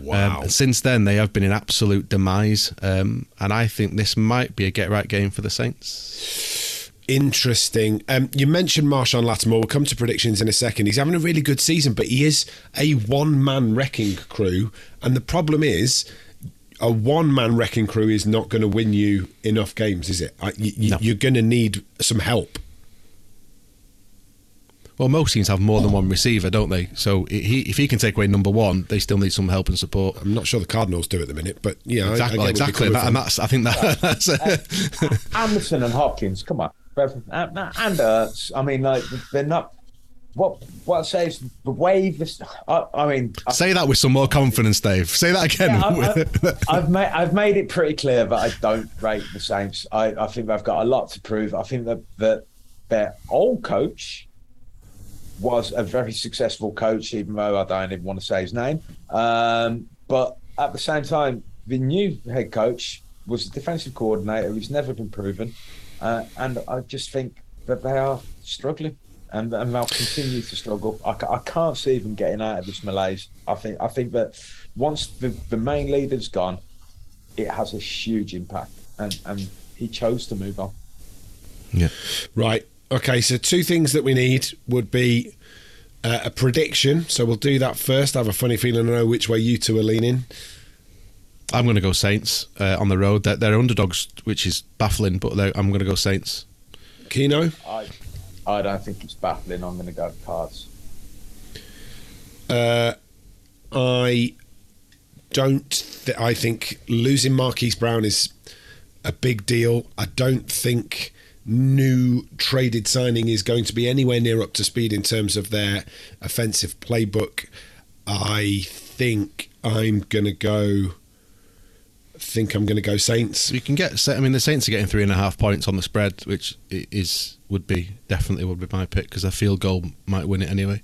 Wow!
Um, and since then, they have been in absolute demise. Um, and I think this might be a get right game for the Saints.
Interesting. Um, you mentioned Marshon Lattimore. We'll come to predictions in a second. He's having a really good season, but he is a one man wrecking crew. And the problem is, a one man wrecking crew is not going to win you enough games, is it? You, you,
No.
You're going to need some help.
Well, most teams have more than one receiver, don't they? So he, if he can take away number one, they still need some help and support.
I'm not sure the Cardinals do at the minute, but yeah,
Exactly,
I, I
exactly. That, and that's I think that, that's a,
Anderson and Hopkins, come on, uh, and and Ertz. I mean, like they're not. What what I say is the way this. I, I mean, I,
say that with some more confidence, Dave. Say that again.
Yeah, I've, I've, I've made I've made it pretty clear that I don't rate the Saints. I, I think they've got a lot to prove. I think that that their old coach was a very successful coach, even though I don't even want to say his name. Um, but at the same time, the new head coach was a defensive coordinator who's never been proven, uh, and I just think that they are struggling. And, and they'll continue to struggle. I, I can't see them getting out of this malaise. I think I think that once the, the main leader's gone, it has a huge impact, and and he chose to move on.
Yeah.
Right. Okay. So two things that we need would be uh, a prediction. So we'll do that first. I have a funny feeling I know which way you two are leaning.
I'm going to go Saints uh, on the road. They're, they're underdogs, which is baffling, but I'm going to go Saints.
Kino.
I I don't think it's baffling. I'm going to go cards.
Uh, I don't. Th- I think losing Marquise Brown is a big deal. I don't think new traded signing is going to be anywhere near up to speed in terms of their offensive playbook. I think I'm going to go. Think I'm going to go Saints.
You can get. I mean, the Saints are getting three and a half points on the spread, which is would be definitely would be my pick because a field goal might win it anyway.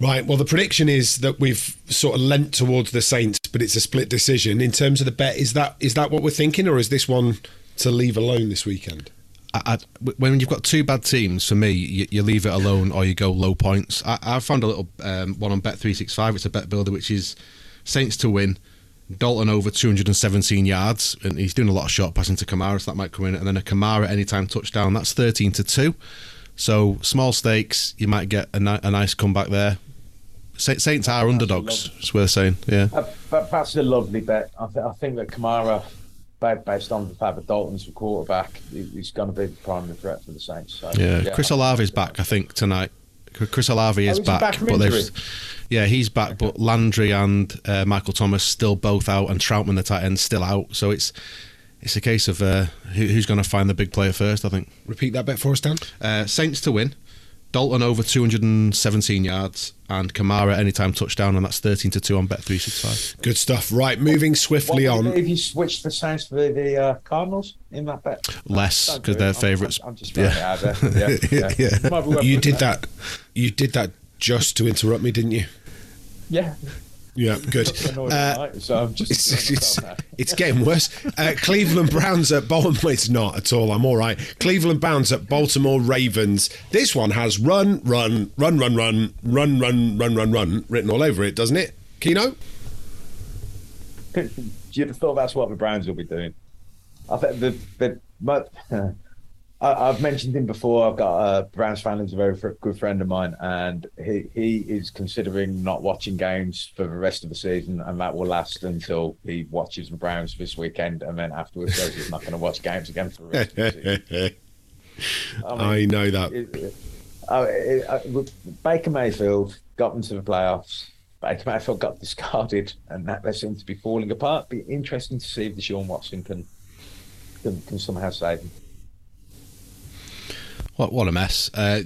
Right. Well, the prediction is that we've sort of lent towards the Saints, but it's a split decision. In terms of the bet, is that is that what we're thinking, or is this one to leave alone this weekend?
I, I, when you've got two bad teams, for me, you, you leave it alone or you go low points. I, I found a little um, one on Bet three six five. It's a bet builder, which is Saints to win, Dalton over two hundred and seventeen yards, and he's doing a lot of short passing to Kamara, so that might come in, and then a Kamara anytime touchdown. That's thirteen to two. So small stakes, you might get a, ni- a nice comeback there. Sa- Saints are underdogs. It's worth saying, yeah.
That, that's a lovely bet. I, th- I think that Kamara, based on the fact that Dalton's the quarterback, he- he's going to be the primary threat for the Saints. So,
Yeah, Chris Olave's back, I think, tonight. Chris Olave
Oh,
is
is he
back,
back from
but they've,
injury?
yeah, he's back. But Landry and uh, Michael Thomas still both out, and Trautman, the tight end, still out. So it's it's a case of uh, who, who's going to find the big player first. I think.
Repeat that bet for us, Dan.
Uh, Saints to win, Dalton over 217 yards, and Kamara anytime touchdown, and that's 13 to two on Bet 365.
Good stuff. Right, moving swiftly
would
on.
be if you switched the Saints for the, the uh, Cardinals in that bet?
Less because they're favourites.
I'm, I'm just throwing it out there. Yeah, yeah.
Yeah.
Might be worth
You did that. You did that just to interrupt me, didn't you?
Yeah.
Yeah, good. Uh,
so I'm just
it's, it's, it's getting worse. Uh, Cleveland Browns at Baltimore. It's not at all. I'm all right. Cleveland Browns at Baltimore Ravens. This one has run, run, run, run, run, run, run, run, run, run written all over it, doesn't it? Kino?
Do You'd have thought that's what the Browns will be doing. I think the the but I, I've mentioned him before. I've got a Browns fan who's a very good friend of mine, and he he is considering not watching games for the rest of the season, and that will last until he watches the Browns this weekend, and then afterwards says he's not going to watch games again for the rest of the season. I, mean,
I know that.
it- it- it- uh, Baker Mayfield got into the playoffs. Baker Mayfield got discarded, and that they seem to be falling apart. Be interesting to see if Deshaun Watson can can, can somehow save him.
What what a mess. Uh,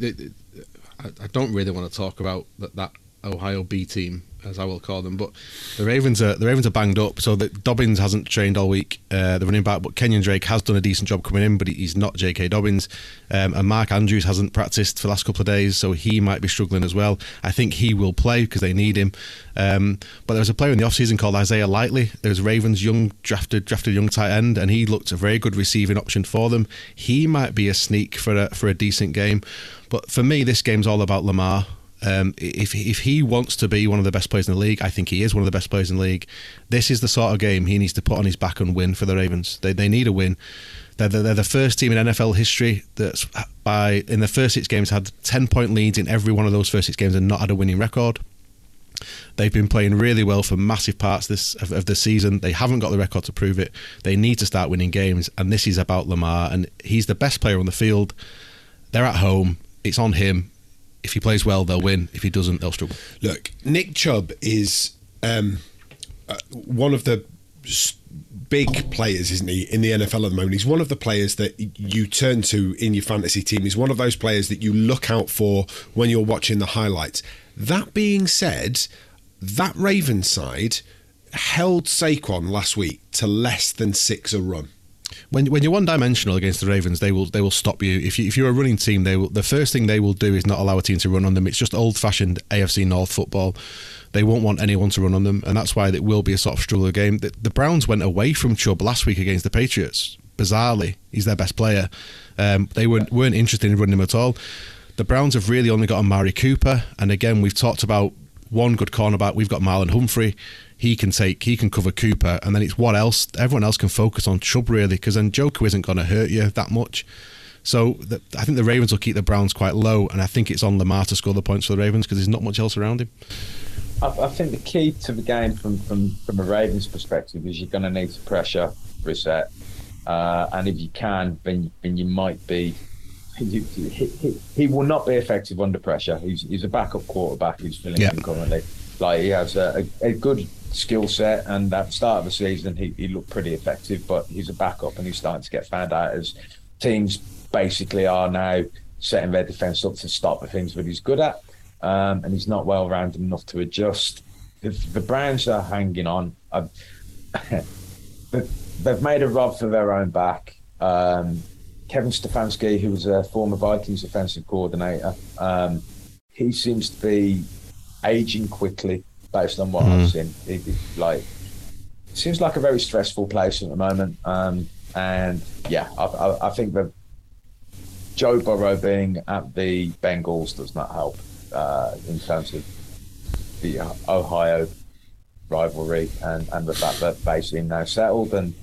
I don't really want to talk about that, that Ohio B team, as I will call them, but the Ravens are the Ravens are banged up. So that Dobbins hasn't trained all week, uh, the running back, but Kenyan Drake has done a decent job coming in, but he's not J.K. Dobbins. Um, and Mark Andrews hasn't practiced for the last couple of days, so he might be struggling as well. I think he will play because they need him. Um, but there was a player in the offseason called Isaiah Likely. There was Ravens young drafted drafted young tight end, and he looked a very good receiving option for them. He might be a sneak for a for a decent game. But for me, this game's all about Lamar. Um, if if he wants to be one of the best players in the league, I think he is one of the best players in the league. This is the sort of game he needs to put on his back and win for the Ravens. They they need a win. They're the, they're the first team in NFL history that's by in the first six games had ten point leads in every one of those first six games and not had a winning record. They've been playing really well for massive parts this of, of the season. They haven't got the record to prove it. They need to start winning games, and this is about Lamar. And he's the best player on the field. They're at home. It's on him. If he plays well, they'll win. If he doesn't, they'll struggle.
Look, Nick Chubb is um, uh, one of the big players, isn't he, in the NFL at the moment? He's one of the players that you turn to in your fantasy team. He's one of those players that you look out for when you're watching the highlights. That being said, that Ravens side held Saquon last week to less than six a run.
When when you're one dimensional against the Ravens, they will they will stop you. If you if you're a running team, they will the first thing they will do is not allow a team to run on them. It's just old fashioned AFC North football. They won't want anyone to run on them, and that's why it will be a sort of struggle game. The, the Browns went away from Chubb last week against the Patriots bizarrely, he's their best player. Um, they weren't weren't interested in running him at all. The Browns have really only got Amari Cooper, and again, we've talked about one good cornerback. We've got Marlon Humphrey. He can take, he can cover Cooper, and then it's what else? Everyone else can focus on Chubb really, because then Njoku isn't going to hurt you that much. So the, I think the Ravens will keep the Browns quite low, and I think it's on Lamar to score the points for the Ravens because there's not much else around him.
I, I, think the key to the game from, from, from a Ravens perspective is you're going to need to pressure Brissett, uh, and if you can, then then you might be. He, he, he, will not be effective under pressure. He's, he's a backup quarterback who's filling yeah. in currently. Like he has a, a, a good skill set, and at the start of the season he, he looked pretty effective. But he's a backup, and he's starting to get found out as teams basically are now setting their defence up to stop the things that he's good at, um, and he's not well rounded enough to adjust. If the Browns are hanging on, they've made a rob for their own back. Um, Kevin Stefanski, who was a former Vikings offensive coordinator, um, he seems to be aging quickly based on what mm. I've seen. It, it, like, seems like a very stressful place at the moment. Um, and yeah, I, I, I think that Joe Burrow being at the Bengals does not help uh, in terms of the Ohio rivalry and, and the fact that they seem now settled. And,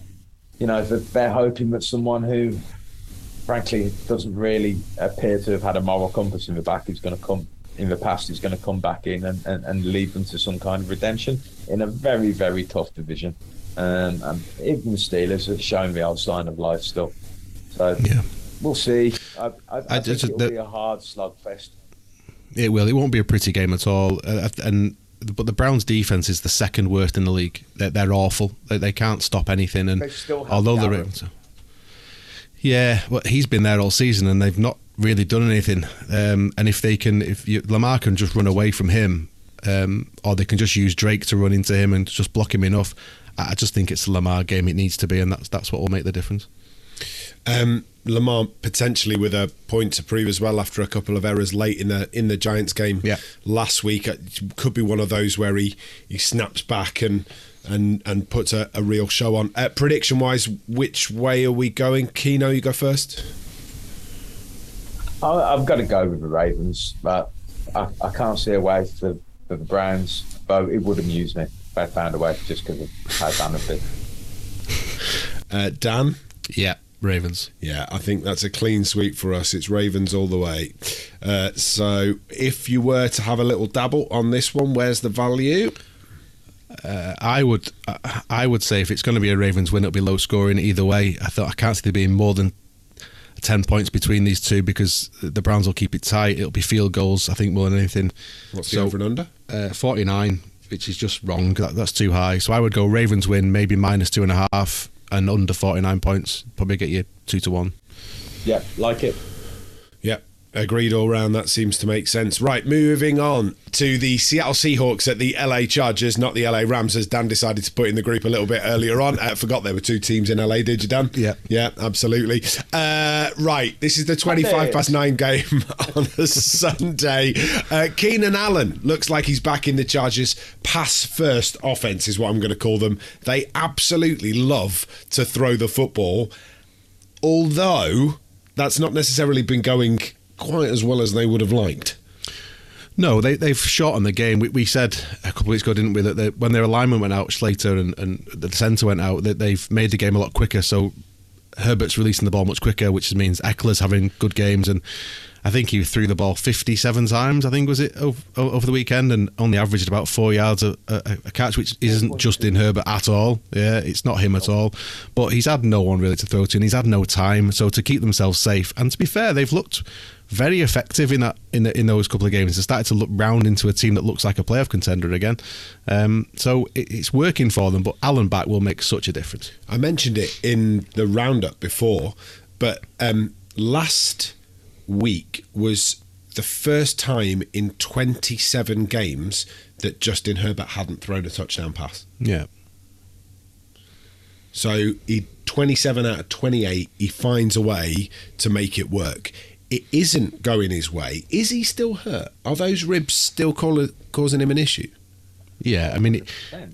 you know, they're hoping that someone who, frankly, doesn't really appear to have had a moral compass in the back is going to come in the past is going to come back in and, and, and lead them to some kind of redemption in a very, very tough division. Um, and even the Steelers have shown the old sign of life still. So, yeah we'll see. I, I, I, I think just, it'll the, be a hard slugfest.
It will. It won't be a pretty game at all. Uh, and but the Browns' defense is the second worst in the league. They're, they're awful. They, they, can't stop anything. And although they're yeah, well, he's been there all season, and they've not really done anything. Um, and if they can, if you, Lamar can just run away from him, um, or they can just use Drake to run into him and just block him enough, I just think it's the Lamar game. It needs to be, and that's that's what will make the difference.
Um, Lamar potentially with a point to prove as well after a couple of errors late in the in the Giants game
yeah.
last week. It could be one of those where he, he snaps back and and and puts a, a real show on. Uh, prediction wise, which way are we going? Keno, you go first.
I, have got to go with the Ravens, but I, I can't see a way for, for the Browns. But it would amuse me if they found a way just because of how Dan have been.
Uh, Dan,
yeah, Ravens.
Yeah, I think that's a clean sweep for us. It's Ravens all the way. Uh, so if you were to have a little dabble on this one, where's the value?
Uh, I would, uh, I would say if it's going to be a Ravens win, it'll be low scoring either way. I thought I can't see there being more than ten points between these two because the Browns will keep it tight. It'll be field goals, I think, more than anything.
What's so, the over and under?
Uh, Forty nine, which is just wrong. That, that's too high. So I would go Ravens win, maybe minus two and a half and under 49 points. Probably get you two to one.
Yeah, like it.
Yeah, agreed all round. That seems to make sense. Right, moving on to the Seattle Seahawks at the LA Chargers, not the LA Rams, as Dan decided to put in the group a little bit earlier on. I forgot there were two teams in LA, did you, Dan?
Yeah.
Yeah, absolutely. Uh, right, this is the 25 past nine game on a Sunday. Uh, Keenan Allen looks like he's back in the Chargers' pass first offense, is what I'm going to call them. They absolutely love to throw the football, although that's not necessarily been going quite as well as they would have liked.
No, they, they've shot on the game. We, we said a couple of weeks ago, didn't we, that they, when their alignment went out, Slater and, and the centre went out, that they've made the game a lot quicker. So Herbert's releasing the ball much quicker, which means Ekeler's having good games. And I think he threw the ball 57 times, I think, was it, over, over the weekend, and only averaged about four yards a, a, a, catch, which isn't Justin Herbert at all. Yeah, it's not him at all. But he's had no one really to throw to, and he's had no time. So to keep themselves safe, and to be fair, they've looked very effective in that in the, in those couple of games. They started to look round into a team that looks like a playoff contender again. Um, so it, it's working for them. But Allen back will make such a difference.
I mentioned it in the roundup before, but um, last week was the first time in 27 games that Justin Herbert hadn't thrown a touchdown pass.
Yeah.
So he 27 out of 28, he finds a way to make it work it isn't going his way, is he still hurt? Are those ribs still causing him an issue?
Yeah, I mean, it,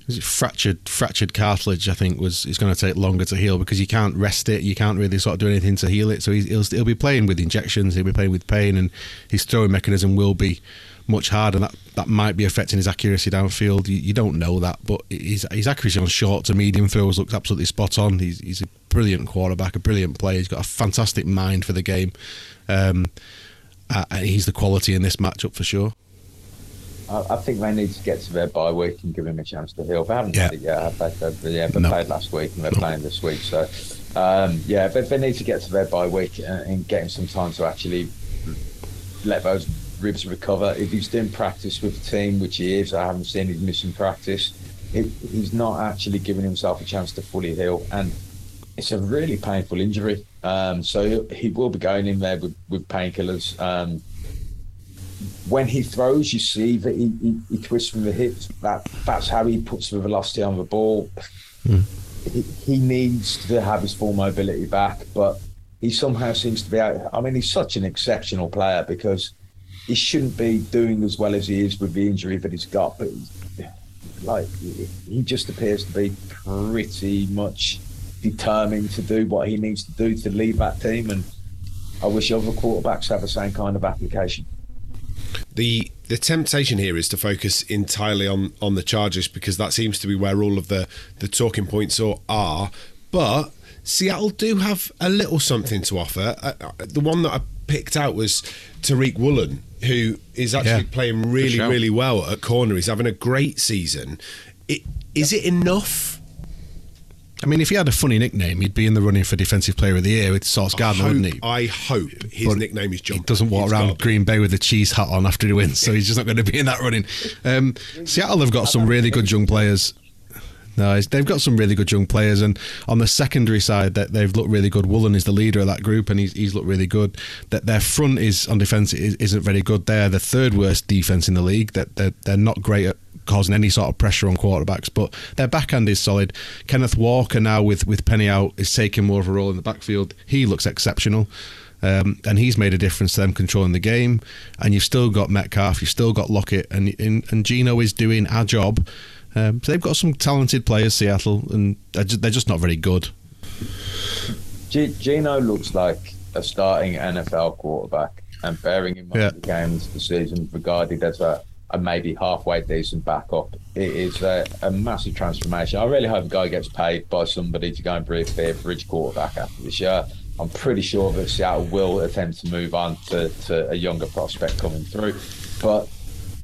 it fractured fractured cartilage. I think was is going to take longer to heal because you can't rest it. You can't really sort of do anything to heal it. So he's, he'll he'll be playing with injections. He'll be playing with pain, and his throwing mechanism will be much harder. That that might be affecting his accuracy downfield. You, you don't know that, but his his accuracy on short to medium throws looks absolutely spot on. He's he's a brilliant quarterback, a brilliant player. He's got a fantastic mind for the game. Um, uh, and he's the quality in this matchup for sure.
I, I think they need to get to their bye week and give him a chance to heal. They haven't
Yeah.
had it yet. have They, they, yeah, they
No.
played last week and they're playing this week. So, um, yeah, but they need to get to their bye week and, and get him some time to actually let those ribs recover. If he's doing practice with the team, which he is, I haven't seen him missing practice. It, he's not actually giving himself a chance to fully heal, and it's a really painful injury. Um, so he will be going in there with, with painkillers. Um, when he throws, you see that he, he, he twists from the hips. That that's how he puts the velocity on the ball. He, he needs to have his full mobility back, but he somehow seems to be out. I mean, he's such an exceptional player because he shouldn't be doing as well as he is with the injury that he's got. But like, he just appears to be pretty much determined to do what he needs to do to lead that team. And I wish other quarterbacks have the same kind of application.
the the temptation here is to focus entirely on on the Chargers because that seems to be where all of the the talking points are. are. But Seattle do have a little something to offer. Uh, uh, the one that I picked out was Tariq Woolen, who is actually
Yeah,
playing really
shout.
really well at corner. He's having a great season. It, is it enough?
I mean, if he had a funny nickname, he'd be in the running for Defensive Player of the Year with Sauce Gardner,
I
wouldn't he?
I hope his
But
nickname is John.
He doesn't walk
He's
around. Green Bay with a cheese hat on after he wins, so he's just not going to be in that running. Um, Seattle have got some really good young players. No, they've got some really good young players, and on the secondary side, that they've looked really good. Woolen is the leader of that group, and he's, he's looked really good. That their front is on defense is, isn't very good. They're the third worst defense in the league. That they're, they're not great at causing any sort of pressure on quarterbacks, but their backhand is solid. Kenneth Walker now with with Penny out is taking more of a role in the backfield. He looks exceptional. Um, and he's made a difference to them controlling the game. And you've still got Metcalf, you've still got Lockett, and and, and Geno is doing our job. Um, so they've got some talented players, Seattle, and they're just, they're just not very good.
G- Geno looks like a starting NFL quarterback, and bearing in mind
Yeah.
the games the season regarded as a, a maybe halfway decent backup, it is a, a massive transformation. I really hope the guy gets paid by somebody to go and be a bridge quarterback after this year. I'm pretty sure that Seattle will attempt to move on to, to a younger prospect coming through. But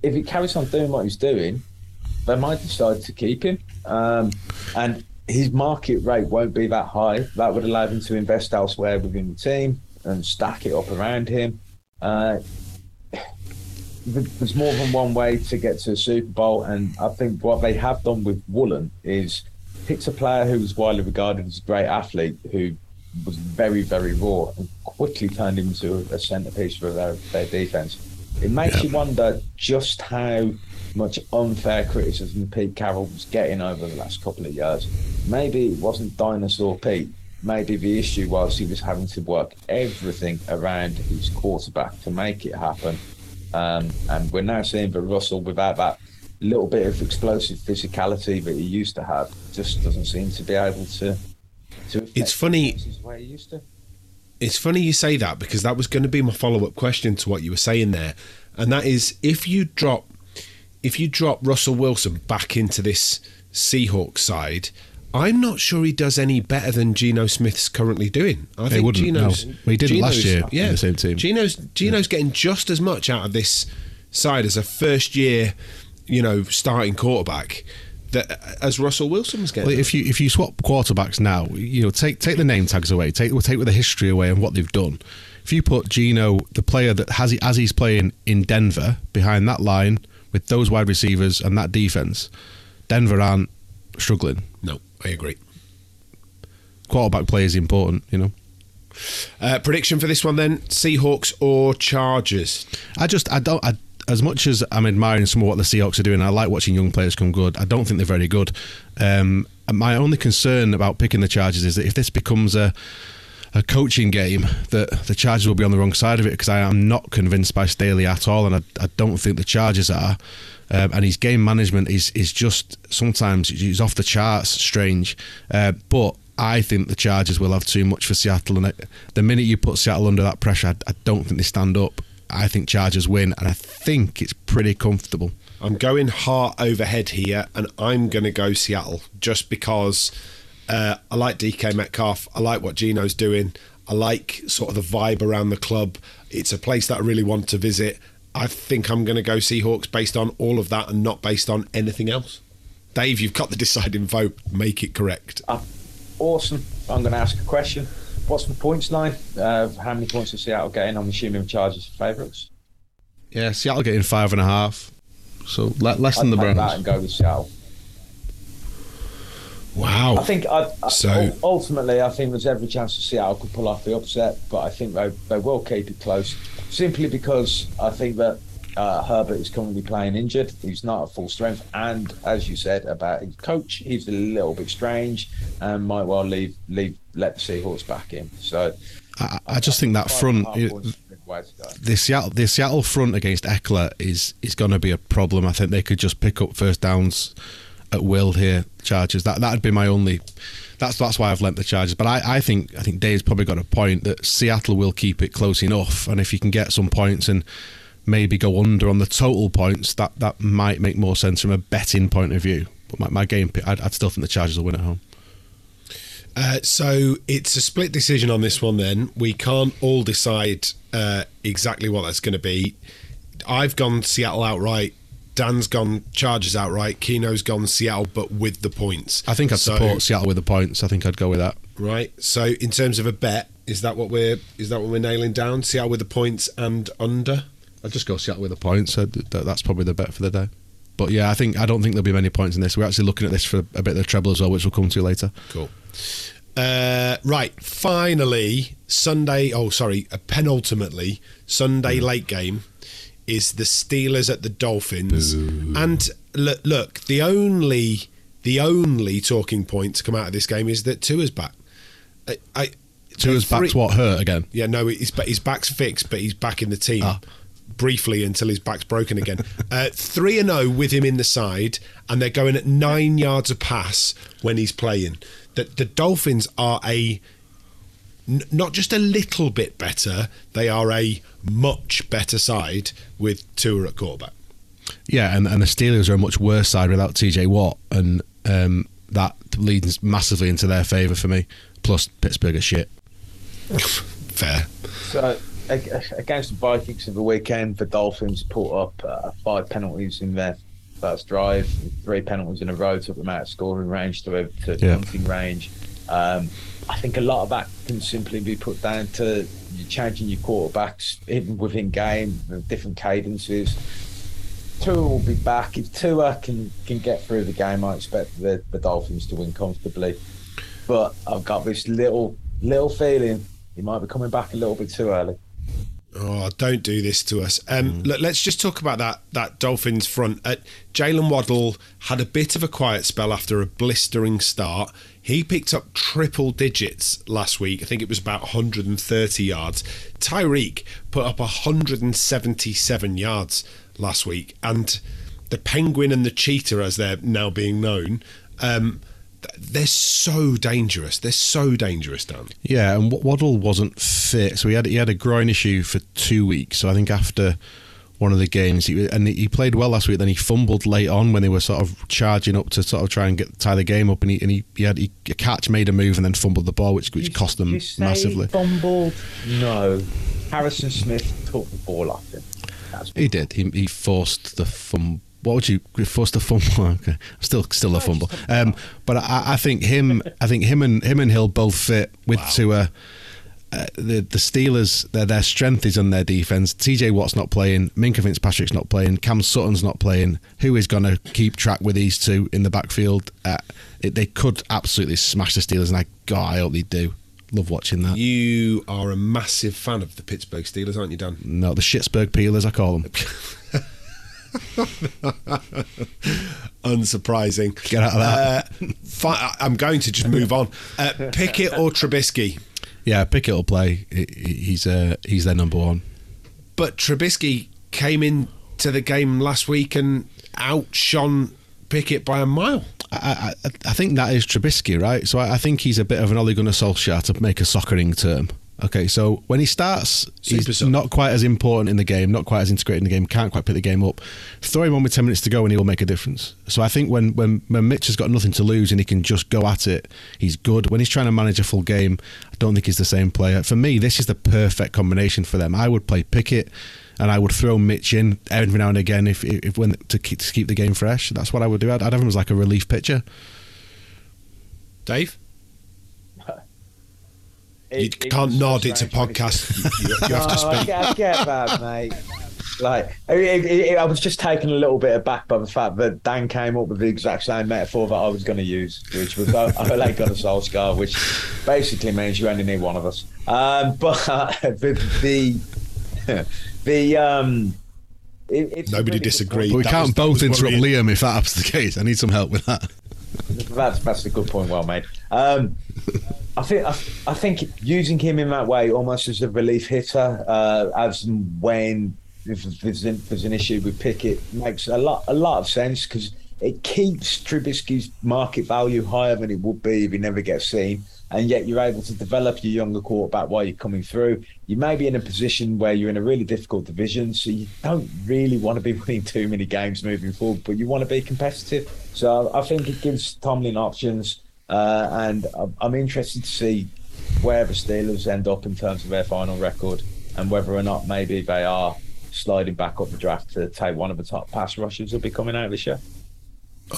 if he carries on doing what he's doing, they might decide to keep him. Um, and his market rate won't be that high. That would allow him to invest elsewhere within the team and stack it up around him. Uh, there's more than one way to get to a Super Bowl, and I think what they have done with Woolen is picked a player who was widely regarded as a great athlete who was very, very raw and quickly turned him into a centerpiece for their, their defense. It makes you wonder just how much unfair criticism Pete Carroll was getting over the last couple of years. Maybe it wasn't Dinosaur Pete. Maybe the issue was he was having to work everything around his quarterback to make it happen. Um, and we're now seeing that Russell, without that little bit of explosive physicality that he used to have, just doesn't seem to be able to. to
It's funny-
defenses he used to.
It's funny you say that because that was going to be my follow up question to what you were saying there, and that is if you drop if you drop Russell Wilson back into this Seahawks side, I'm not sure he does any better than Geno Smith's currently doing. I think
wouldn't,
Geno's
no. Well, he last
Geno's-
year in
Yeah,
the same team.
Geno's Geno's getting just as much out of this side as a first year, you know, starting quarterback that as Russell Wilson was getting.
Well, if you if you swap quarterbacks now, you know, take take the name tags away, take take the history away and what they've done. If you put Geno, the player that has he as he's playing in Denver, behind that line with those wide receivers and that defense, Denver aren't struggling.
I agree.
Quarterback play is important, you know.
Uh, prediction for this one then: Seahawks or Chargers?
I just I don't I, as much as I'm admiring some of what the Seahawks are doing. I like watching young players come good. I don't think they're very good. Um, my only concern about picking the Chargers is that if this becomes a a coaching game, that the Chargers will be on the wrong side of it because I am not convinced by Staley at all, and I, I don't think the Chargers are. Um, and his game management is is just sometimes he's off the charts, strange. Uh, but I think the Chargers will have too much for Seattle, and the minute you put Seattle under that pressure, I, I don't think they stand up. I think Chargers win, and I think it's pretty comfortable.
I'm going heart overhead here, and I'm going to go Seattle just because uh, I like DK Metcalf. I like what Geno's doing. I like sort of the vibe around the club. It's a place that I really want to visit. I think I'm going to go Seahawks based on all of that and not based on anything else. Dave, you've got the deciding vote. Make it correct.
Uh, awesome. I'm going to ask a question. What's the points line? Uh, how many points is Seattle getting? I'm assuming Chargers are favourites.
Yeah, Seattle getting five and a half. So less than
I'd
the Browns.
That and go with Seattle.
Wow.
I think I,
So-
ultimately, I think there's every chance that Seattle could pull off the upset, but I think they, they will keep it close simply because I think that uh, Herbert is currently playing injured. He's not at full strength, and as you said about his coach, he's a little bit strange and might well leave leave let the Seahawks back in. So
I, I just think that front,
Five and a half points is a good way to go.
the Seattle, the Seattle front against Ekeler is is going to be a problem. I think they could just pick up first downs at will here. charges. That that'd be my only. That's that's why I've lent the charges. But I, I think I think Dave's probably got a point that Seattle will keep it close enough, and if you can get some points and maybe go under on the total points, that that might make more sense from a betting point of view. But my, my game, I'd, I'd still think the Chargers will win at home.
Uh, so it's a split decision on this one. Then we can't all decide uh, exactly what that's going to be. I've gone Seattle outright. Dan's gone Chargers outright. Keno's gone Seattle, but with the points.
I think I'd
So-
support Seattle with the points. I think I'd go with that.
Right. So in terms of a bet, is that what we're is that what we're nailing down? Seattle with the points and under.
I'd just go Seattle with the points. So th- that's probably the bet for the day. But yeah, I think I don't think there'll be many points in this. We're actually looking at this for a bit of the treble as well, which we'll come to later.
Cool. Uh, right. Finally, Sunday. Oh, sorry. Uh, penultimately, Sunday late game is the Steelers at the Dolphins. And look, look, the only the only talking point to come out of this game is that Tua's back. I, I
Tua's back to what hurt again.
Yeah, no, his, his back's fixed, but he's back in the team
Ah.
briefly until his back's broken again. uh, three and zero with him in the side, and they're going at nine yards a pass when he's playing. That the Dolphins are a n- not just a little bit better; they are a much better side with Tua at quarterback.
Yeah, and, and the Steelers are a much worse side without TJ Watt, and um, that leads massively into their favour for me. Plus, Pittsburgh are shit.
Fair.
So against the Vikings of the weekend, the Dolphins put up uh, five penalties in their first drive, three penalties in a row, took them out of scoring range to, to
Yeah.
punting range. Um, I think a lot of that can simply be put down to you changing your quarterbacks in within game, with different cadences. Tua will be back. If Tua can can get through the game, I expect the, the Dolphins to win comfortably. But I've got this little little feeling he might be coming back a little bit too early.
Oh, don't do this to us. Um, let, us just talk about that that Dolphins front. Uh, Jaylen Waddle had a bit of a quiet spell after a blistering start. He picked up triple digits last week. I think it was about 130 yards. Tyreek put up 177 yards last week, and the Penguin and the Cheetah, as they're now being known, um, they're so dangerous. They're so dangerous, Dan.
Yeah, and Wa- Waddle wasn't fit, so he had he had a groin issue for two weeks. So I think after one of the games, he, and he played well last week. Then he fumbled late on when they were sort of charging up to sort of try and get tie the game up, and he and he, he had he, a catch, made a move, and then fumbled the ball, which which cost them
You say
massively.
Fumbled? No. Harrison Smith took the ball off him.
He did. He, he forced the fumble. What would you force the fumble? Okay, still still a fumble. Um, but I, I think him. I think him and him and Hill both fit with Tua. Uh, the the Steelers their their strength is on their defense. TJ Watt's not playing. Minkah Fitzpatrick's not playing. Cam Sutton's not playing. Who is going to keep track with these two in the backfield? Uh, it, they could absolutely smash the Steelers, and I God, I hope they do. Love watching that.
You are a massive fan of the Pittsburgh Steelers, aren't you, Dan?
No, the Shitsburgh Peelers, I call them.
Unsurprising.
Get out of that.
Uh, fi- I'm going to just move on. Uh, Pickett or Trubisky?
Yeah, Pickett will play. He- he- He's uh, he's their number one.
But Trubisky came into the game last week and outshone Pickett by a mile.
I, I, I think that is Trubisky, right? So I, I think he's a bit of an Ole Gunnar Solskjaer to make a soccering term. Okay, so when he starts,
Super
he's not quite as important in the game, not quite as integrated in the game, can't quite pick the game up. Throw him on with 10 minutes to go and he will make a difference. So I think when, when, when Mitch has got nothing to lose and he can just go at it, he's good. When he's trying to manage a full game, I don't think he's the same player. For me, this is the perfect combination for them. I would play Pickett and I would throw Mitch in every now and again if, if when to keep, to keep the game fresh. That's what I would do. I'd, I'd have him as like a relief pitcher.
Dave?
It-
you
it
can't
was
nod,
so
it's a
strange when he
podcast. you, you have to
Oh, I
speak.
get, I get that, mate. Like, I, it- it- I was just taken a little bit aback by the fact that Dan came up with the exact same metaphor that I was going to use, which was I, I like got a Solskjaer, which basically means you only need one of us. Um, but uh, the the the um, it, it's
Nobody
really
disagreed.
we
That
can't
was-
both interrupt
worrying.
Liam if that's the case. I need some help with that.
That's that's a good point, well made. Um, I think I, I think using him in that way, almost as a relief hitter, uh, as when if there's an, there's an issue with Pickett, makes a lot a lot of sense because it keeps Trubisky's market value higher than it would be if he never gets seen. And yet you're able to develop your younger quarterback while you're coming through. You may be in a position where you're in a really difficult division, so you don't really want to be winning too many games moving forward, but you want to be competitive. So I think it gives Tomlin options, uh, and I'm- I'm interested to see where the Steelers end up in terms of their final record and whether or not maybe they are sliding back up the draft to take one of the top pass rushers will be coming out this year.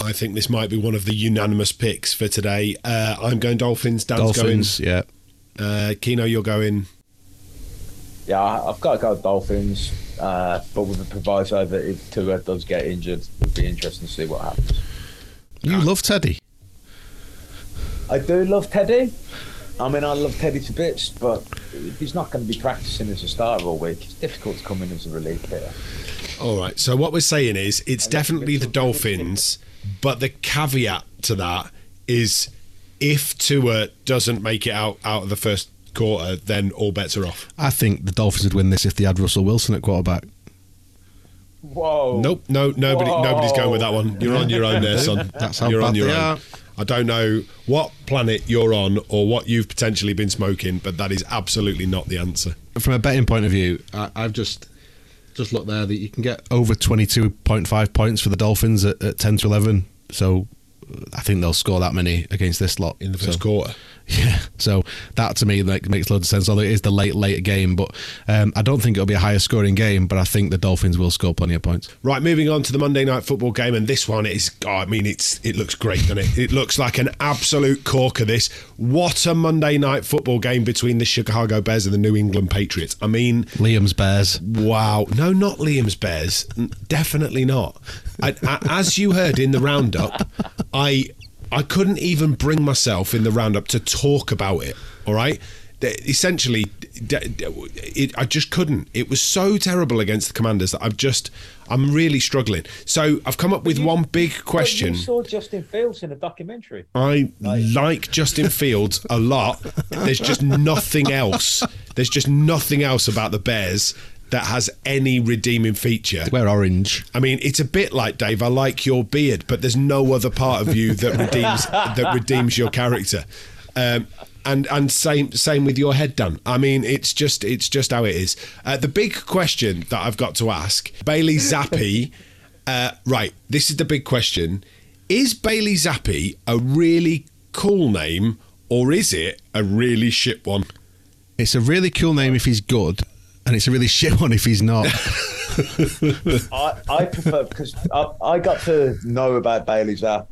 I think this might be one of the unanimous picks for today. Uh, I'm going Dolphins. Dan's
Dolphins, yeah.
going. Uh, Kino, you're going.
Yeah, I- I've got to go Dolphins, uh, but with the proviso that if Tua does get injured, it'd be interesting to see what happens.
You love Teddy.
I do love Teddy. I mean, I love Teddy to bits, but if he's not going to be practicing as a starter all week, it's difficult to come in as a relief hitter.
All right. So what we're saying is, it's definitely the Dolphins, but the caveat to that is, if Tua doesn't make it out out of the first quarter, then all bets are off.
I think the Dolphins would win this if they had Russell Wilson at quarterback.
Whoa!
Nope. No. Nobody.
Whoa.
Nobody's going with that one. You're on your own there, son.
That's how
you're on
bad
your
they
own.
are.
I don't know what planet you're on or what you've potentially been smoking, but that is absolutely not the answer.
From a betting point of view, I, I've just just looked there that you can get over twenty two point five points for the Dolphins at, at ten to eleven. So uh, I think they'll score that many against this lot
in the first
So-
quarter.
Yeah, so that to me like makes loads of sense. Although it is the late late game, but um, I don't think it'll be a higher scoring game. But I think the Dolphins will score plenty of points.
Right, moving on to the Monday night football game, and this one is. Oh, I mean, it's it looks great, doesn't it? It looks like an absolute corker. This what a Monday night football game between the Chicago Bears and the New England Patriots. I mean,
Liam's Bears.
wow, no, not Liam's Bears, definitely not. I, I, as you heard in the roundup, I I couldn't even bring myself in the roundup to talk about it. All right. Essentially, it, I just couldn't. It was so terrible against the Commanders that I've just, I'm really struggling. So I've come up with one big question.
You saw Justin Fields in a documentary.
I like Justin Fields a lot. There's just nothing else. There's just nothing else about the Bears that has any redeeming feature.
We're orange.
I mean, it's a bit like Dave. I like your beard, but there's no other part of you that redeems that redeems your character. Um, and and same same with your head, Dan. I mean, it's just it's just how it is. Uh, the big question that I've got to ask Bailey Zappe. Uh, right, this is the big question: Is Bailey Zappe a really cool name, or is it a really shit one?
It's a really cool name if he's good, and it's a really shit one if he's not.
I, I prefer because I, I got to know about Bailey Zapp,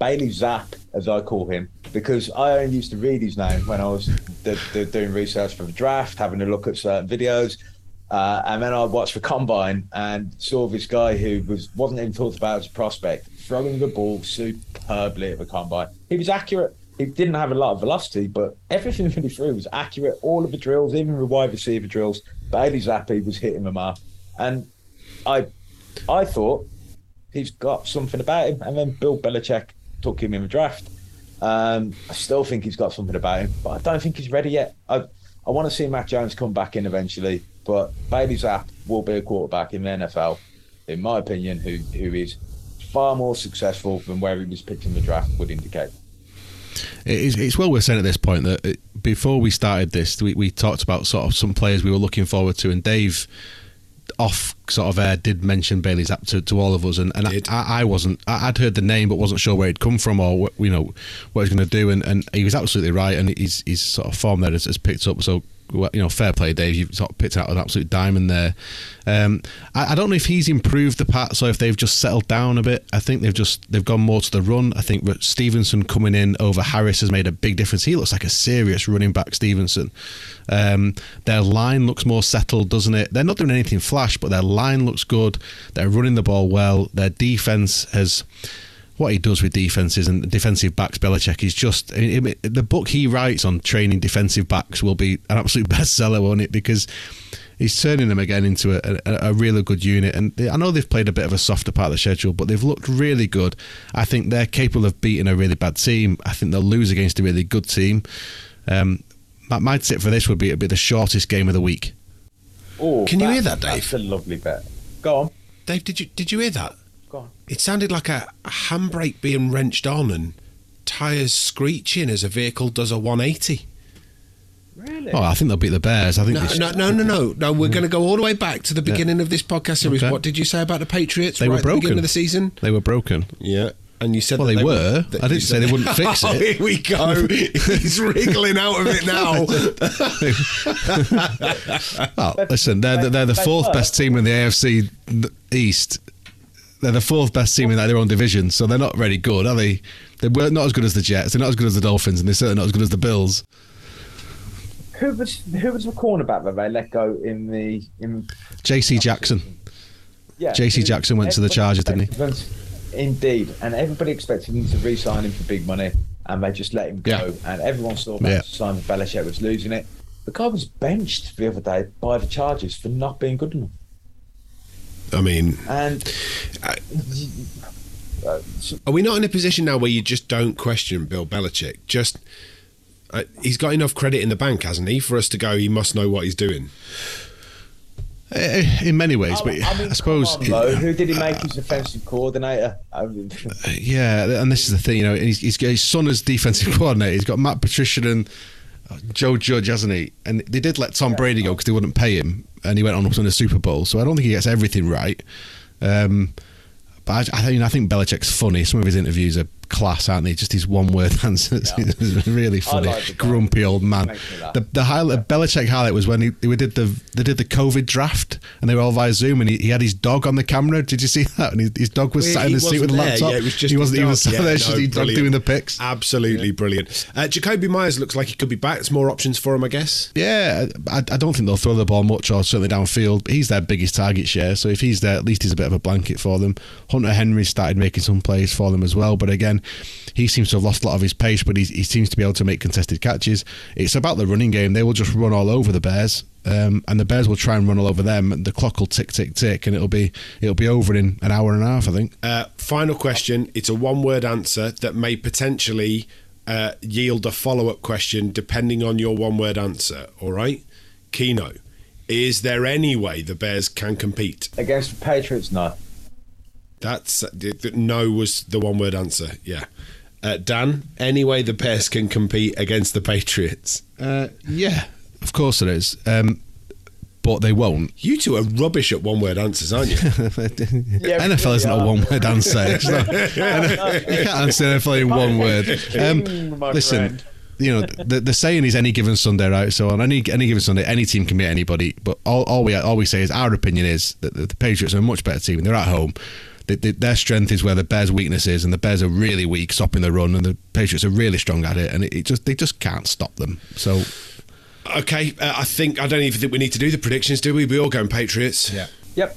Bailey Zapp as I call him, because I only used to read his name when I was doing research for the draft, having a look at certain videos, uh, and then I watched the combine and saw this guy who was wasn't even talked about as a prospect throwing the ball superbly at the combine. He was accurate. He didn't have a lot of velocity, but everything that he threw was accurate. All of the drills, even the wide receiver drills, Bailey Zappe was hitting them up. And I I thought he's got something about him. And then Bill Belichick took him in the draft. Um, I still think he's got something about him, but I don't think he's ready yet. I, I want to see Mac Jones come back in eventually, but Bailey Zapp will be a quarterback in the NFL, in my opinion, who who is far more successful than where he was picked in the draft would indicate.
It's, it's well worth saying at this point that uh, before we started this, we, we talked about sort of some players we were looking forward to, and Dave off sort of air did mention Bailey's Zapp to, to all of us, and, and I, I wasn't. I, would heard the name, but wasn't sure where he'd come from or what, you know what he's going to do, and, and he was absolutely right, and he's he's sort of form there has, has picked up. So you know, fair play, Dave. You've sort of picked out an absolute diamond there. Um, I, I, don't know if he's improved the Pats or if they've just settled down a bit. I think they've just they've gone more to the run. I think Stevenson coming in over Harris has made a big difference. He looks like a serious running back, Stevenson. Um, their line looks more settled, doesn't it? They're not doing anything flash, but their line looks good. They're running the ball well. Their defense has what he does with defenses and defensive backs, Belichick is just I mean, the book he writes on training defensive backs will be an absolute bestseller, won't it? Because he's turning them again into a, a, a, really good unit. And I know they've played a bit of a softer part of the schedule, but they've looked really good. I think they're capable of beating a really bad team. I think they'll lose against a really good team. Um, my, my tip for this would be it'd be the shortest game of the week.
Oh,
can you hear that, Dave?
That's a lovely bet. Go on,
Dave. Did you did you hear that? It sounded like a, a handbrake being wrenched on and tyres screeching as a vehicle does a 180.
Really?
Oh, I think they'll beat the Bears. I think
no, no, no, no, no, no. We're going to go all the way back to the beginning yeah. of this podcast series. Okay. What did you say about the Patriots?
They
right
were broken.
At the beginning of the season.
They were broken.
Yeah. And you said
well, they,
they,
were. I didn't say they wouldn't fix
it.
Oh,
here we go. He's wriggling out of it now.
well, listen, they're, they're the fourth best team in the AFC East they're the fourth best team in their own division, so they're not very good, are they? They're not as good as the Jets. They're not as good as the Dolphins, and they're certainly not as good as the Bills.
Who was who was the cornerback that they let go in the in
J.C. Jackson? Yeah, J.C. Jackson went to the Chargers, didn't
he? Indeed, and everybody expected him to re-sign him for big money, and they just let him go. Yeah. And everyone saw that yeah. Simon Belichick was losing it. The guy was benched the other day by the Chargers for not being good enough.
I mean,
and I,
are we not in a position now where you just don't question Bill Belichick? Just uh, he's got enough credit in the bank, hasn't he, for us to go? He must know what he's doing.
Uh, in many ways, but I, mean, I suppose.
On, who did he make his defensive coordinator?
Mean, yeah, and this is the thing, you know, he's, he's got his son as defensive coordinator. He's got Matt Patricia and Joe Judge, hasn't he? And they did let Tom Brady go because they wouldn't pay him, and he went on to win a Super Bowl. So I don't think he gets everything right. Um, but I, I, think I think Belichick's funny. Some of his interviews are class, aren't they? Just his one word answers. Yeah. really funny. Like Grumpy old man. The the highlight, yeah. Belichick highlight was when he we did the they did the COVID draft and they were all via Zoom and he, he had his dog on the camera. Did you see that? And his, his dog was well, sat in the seat with the laptop.
Yeah, it was just
he wasn't even
sat
yeah, there. No, dog doing the picks.
Absolutely brilliant. Uh, Jakobi Meyers looks like he could be back. There's more options for him, I guess.
Yeah, I, I don't think they'll throw the ball much or certainly downfield. He's their biggest target share, so if he's there, at least he's a bit of a blanket for them. Hunter Henry started making some plays for them as well, but again, he seems to have lost a lot of his pace, but he, he seems to be able to make contested catches. It's about the running game. They will just run all over the Bears. Um, and the Bears will try and run all over them. And The clock will tick, tick, tick, and it'll be it'll be over in an hour and a half, I think.
Uh, final question. It's a one-word answer that may potentially uh, yield a follow-up question, depending on your one-word answer. All right, Keno. Is there any way the Bears can compete
against the Patriots? No.
That's no was the one-word answer. Yeah. Uh, Dan, any way the Bears can compete against the Patriots?
Uh, yeah, of course it is. Um, but they won't.
You two are rubbish at one word answers, aren't you?
yeah, NFL isn't a one word answer. Not, you can't answer NFL in one word. Um, listen. You know the, the saying is any given Sunday, right? So on any any given Sunday, any team can beat anybody. But all, all we all we say is our opinion is that the, the Patriots are a much better team. They're at home they, they, their strength is where the Bears' weakness is, and the Bears are really weak stopping the run, and the Patriots are really strong at it, and it, it just they just can't stop them. So.
Okay, uh, I think I don't even think we need to do the predictions, do we? We all going Patriots.
Yeah. Yep.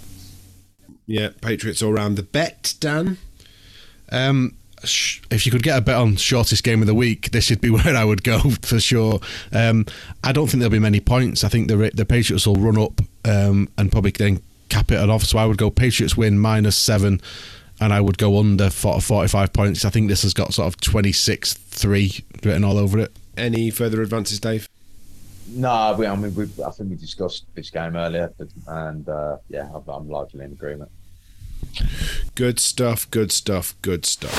Yeah, Patriots all round. The bet, Dan.
Um, if you could get a bet on shortest game of the week, this should be where I would go for sure. Um, I don't think there'll be many points. I think the the Patriots will run up um, and probably then cap it off. So I would go Patriots win minus seven and I would go under 40, 45 points. I think this has got sort of 26 3 written all over it.
Any further advances, Dave?
No, we, I mean, we, I think we discussed this game earlier, but, and uh, yeah, I'm, I'm largely in agreement.
Good stuff, good stuff, good stuff.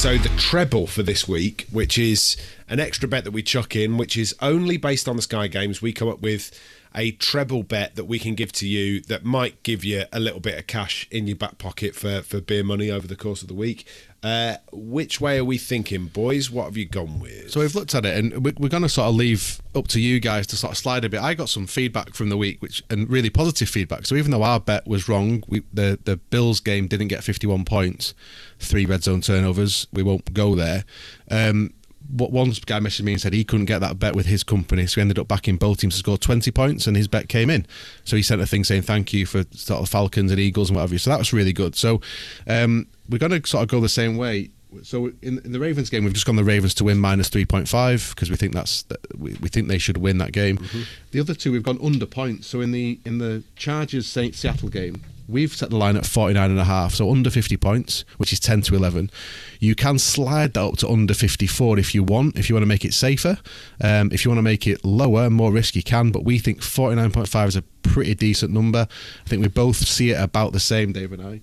So the treble for this week, which is an extra bet that we chuck in, which is only based on the Sky Games. We come up with a treble bet that we can give to you that might give you a little bit of cash in your back pocket for, for beer money over the course of the week. Uh, which way are we thinking, boys? What have you gone with?
So we've looked at it, and we're going to sort of leave up to you guys to sort of slide a bit. I got some feedback from the week, which and really positive feedback. So even though our bet was wrong, we, the the Bills game didn't get 51 points, three red zone turnovers. We won't go there. Um, one guy messaged me and said he couldn't get that bet with his company, so he ended up backing both teams to score 20 points, and his bet came in. So he sent a thing saying thank you for sort of Falcons and Eagles and whatever. So that was really good. So um, we're going to sort of go the same way. So in, in, the Ravens game, we've just gone the Ravens to win minus three point five because we think that's we, we think they should win that game. Mm-hmm. The other two we've gone under points. So in the in the Chargers Saint Seattle game, we've set the line at 49 and a half, so under 50 points, which is 10 to 11. You can slide that up to under 54 if you want, if you want to make it safer. Um, if you want to make it lower, more risk, you can, but we think 49.5 is a pretty decent number. I think we both see it about the same, Dave and I.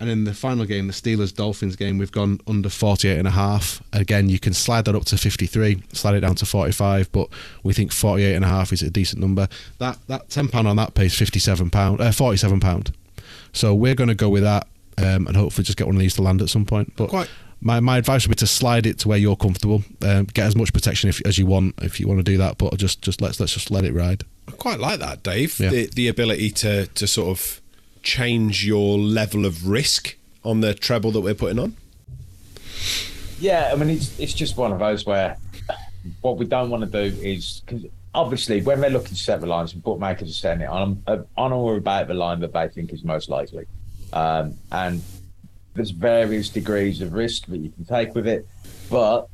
And in the final game, the Steelers Dolphins game, we've gone under 48 and a half. Again, you can slide that up to 53, slide it down to 45, but we think 48 and a half is a decent number. That that 10 pound on that pays 57 pound, uh, 47 pound. So we're going to go with that um, and hopefully just get one of these to land at some point. But Quite. My, my advice would be to slide it to where you're comfortable. Um, get as much protection if, as you want if you want to do that, but just just let's let's just let it ride.
I quite like that, Dave. Yeah. The, the ability to to sort of change your level of risk on the treble that we're putting on?
Yeah, I mean, it's it's just one of those where what we don't want to do is because obviously when they're looking to set the lines, bookmakers are setting it on on or about the line that they think is most likely, um, and there's various degrees of risk that you can take with it, but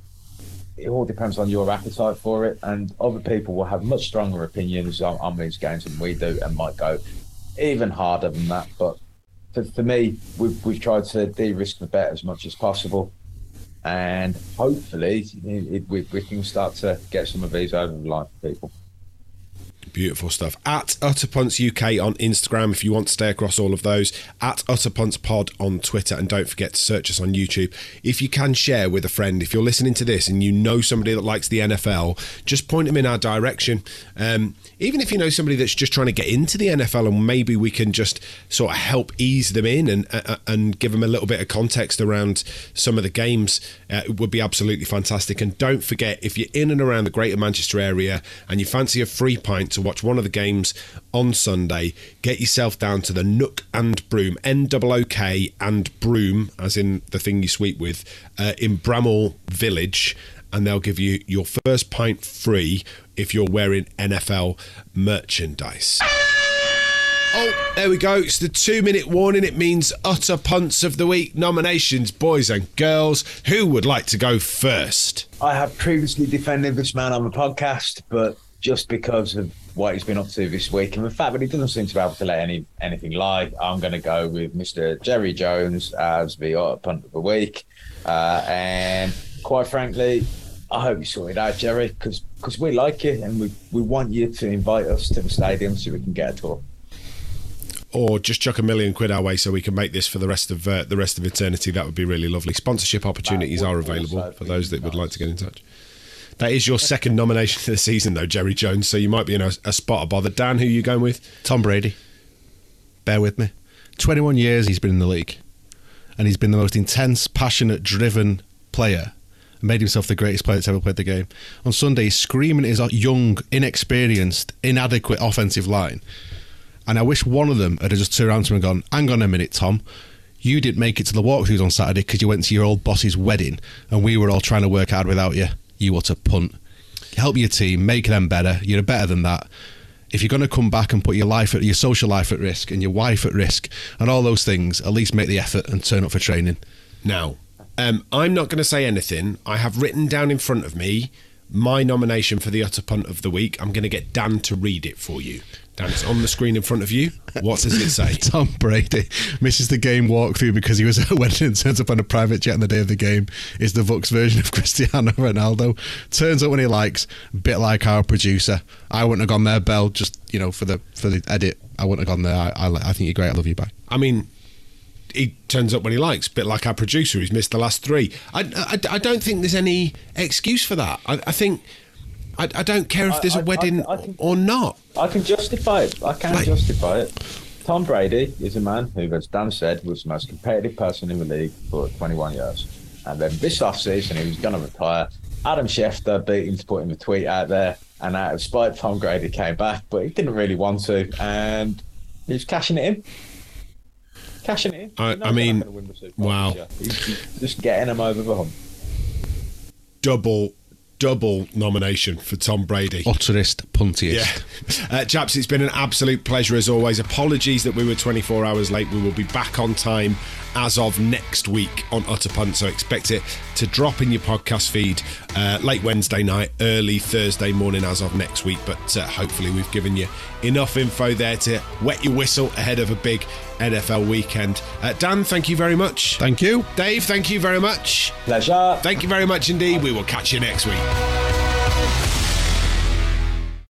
it all depends on your appetite for it, and other people will have much stronger opinions on, on these games than we do, and might go even harder than that. But for, for me, we've, we've tried to de-risk the bet as much as possible. And hopefully, it, it, we, we can start to get some of these over the line for people.
Beautiful stuff. At Utterpunts UK on Instagram if you want to stay across all of those. At Utterpunts Pod on Twitter. And don't forget to search us on YouTube. If you can share with a friend, if you're listening to this and you know somebody that likes the NFL, just point them in our direction. Um, even if you know somebody that's just trying to get into the NFL and maybe we can just sort of help ease them in and uh, uh and give them a little bit of context around some of the games, uh, it would be absolutely fantastic. And don't forget, if you're in and around the Greater Manchester area and you fancy a free pint to watch one of the games on Sunday, get yourself down to the Nook and Broom, N O O K and Broom, as in the thing you sweep with, uh, in Bramhall Village, and they'll give you your first pint free if you're wearing NFL merchandise. Oh, there we go. It's the two minute warning. It means utter punts of the week nominations, boys and girls. Who would like to go first?
I have previously defended this man on the podcast, but just because of what he's been up to this week and the fact that he doesn't seem to be able to let any anything lie, I'm going to go with Mr. Jerry Jones as the punt of the week. Uh, and quite frankly, I hope you sort it out, Jerry, because we like you and we, we want you to invite us to the stadium so we can get a tour.
Or just chuck a million quid our way so we can make this for the rest of uh, the rest of eternity. That would be really lovely. Sponsorship opportunities are available for those that would like to get in touch. That is your second nomination for the season, though, Jerry Jones. So you might be in a, a spot of bother. Dan, who are you going with?
Tom Brady. Bear with me. 21 years he's been in the league, and he's been the most intense, passionate, driven player made himself the greatest player that's ever played the game. On Sunday, he's screaming at his young, inexperienced, inadequate offensive line. And I wish one of them had just turned around to him and gone, Hang on a minute, Tom. You didn't make it to the walkthroughs on Saturday because you went to your old boss's wedding and we were all trying to work hard without you. You ought to punt. Help your team, make them better. You're better than that. If you're going to come back and put your life, at, your social life at risk and your wife at risk and all those things, at least make the effort and turn up for training.
Now, um, I'm not going to say anything. I have written down in front of me my nomination for the utter punt of the week. I'm going to get Dan to read it for you. Dan, it's on the screen in front of you. What does it say?
Tom Brady misses the game walkthrough because he was at a wedding and turns up on a private jet on the day of the game. Is the Bucs version of Cristiano Ronaldo. Turns up when he likes, bit like our producer. I wouldn't have gone there, Bell. Just you know, for the for the edit, I wouldn't have gone there. I, I, I think you're great. I love you. Bye.
I mean, he turns up when he likes, bit like our producer who's missed the last three. I, I, I don't think there's any excuse for that. I, I think. I, I don't care if there's a
I- I-
wedding
I think-
or not.
I can justify it. I can
Like-
justify it. Tom Brady is a man who, as Dan said, was the most competitive person in the league for 21 years. And then this offseason, he was going to retire. Adam Schefter beat him to put him a tweet out there. And out of spite, Tom Brady came back, but he didn't really want to. And he was cashing it in. Cashing it in.
I- I mean,
they're not gonna win the Super Bowl
wow.
He's, he's just getting him over the hump.
Double, double nomination for Tom Brady.
Utterest, puntiest.
Yeah. Uh, chaps, it's been an absolute pleasure as always. Apologies that we were 24 hours late. We will be back on time as of next week on Utter Punt. So expect it to drop in your podcast feed uh, late Wednesday night, early Thursday morning as of next week. But uh, hopefully, we've given you enough info there to wet your whistle ahead of a big NFL weekend. Uh, Dan, thank you very much.
Thank you.
Dave, thank you very much.
Pleasure.
Thank you very much indeed. We will catch you next week.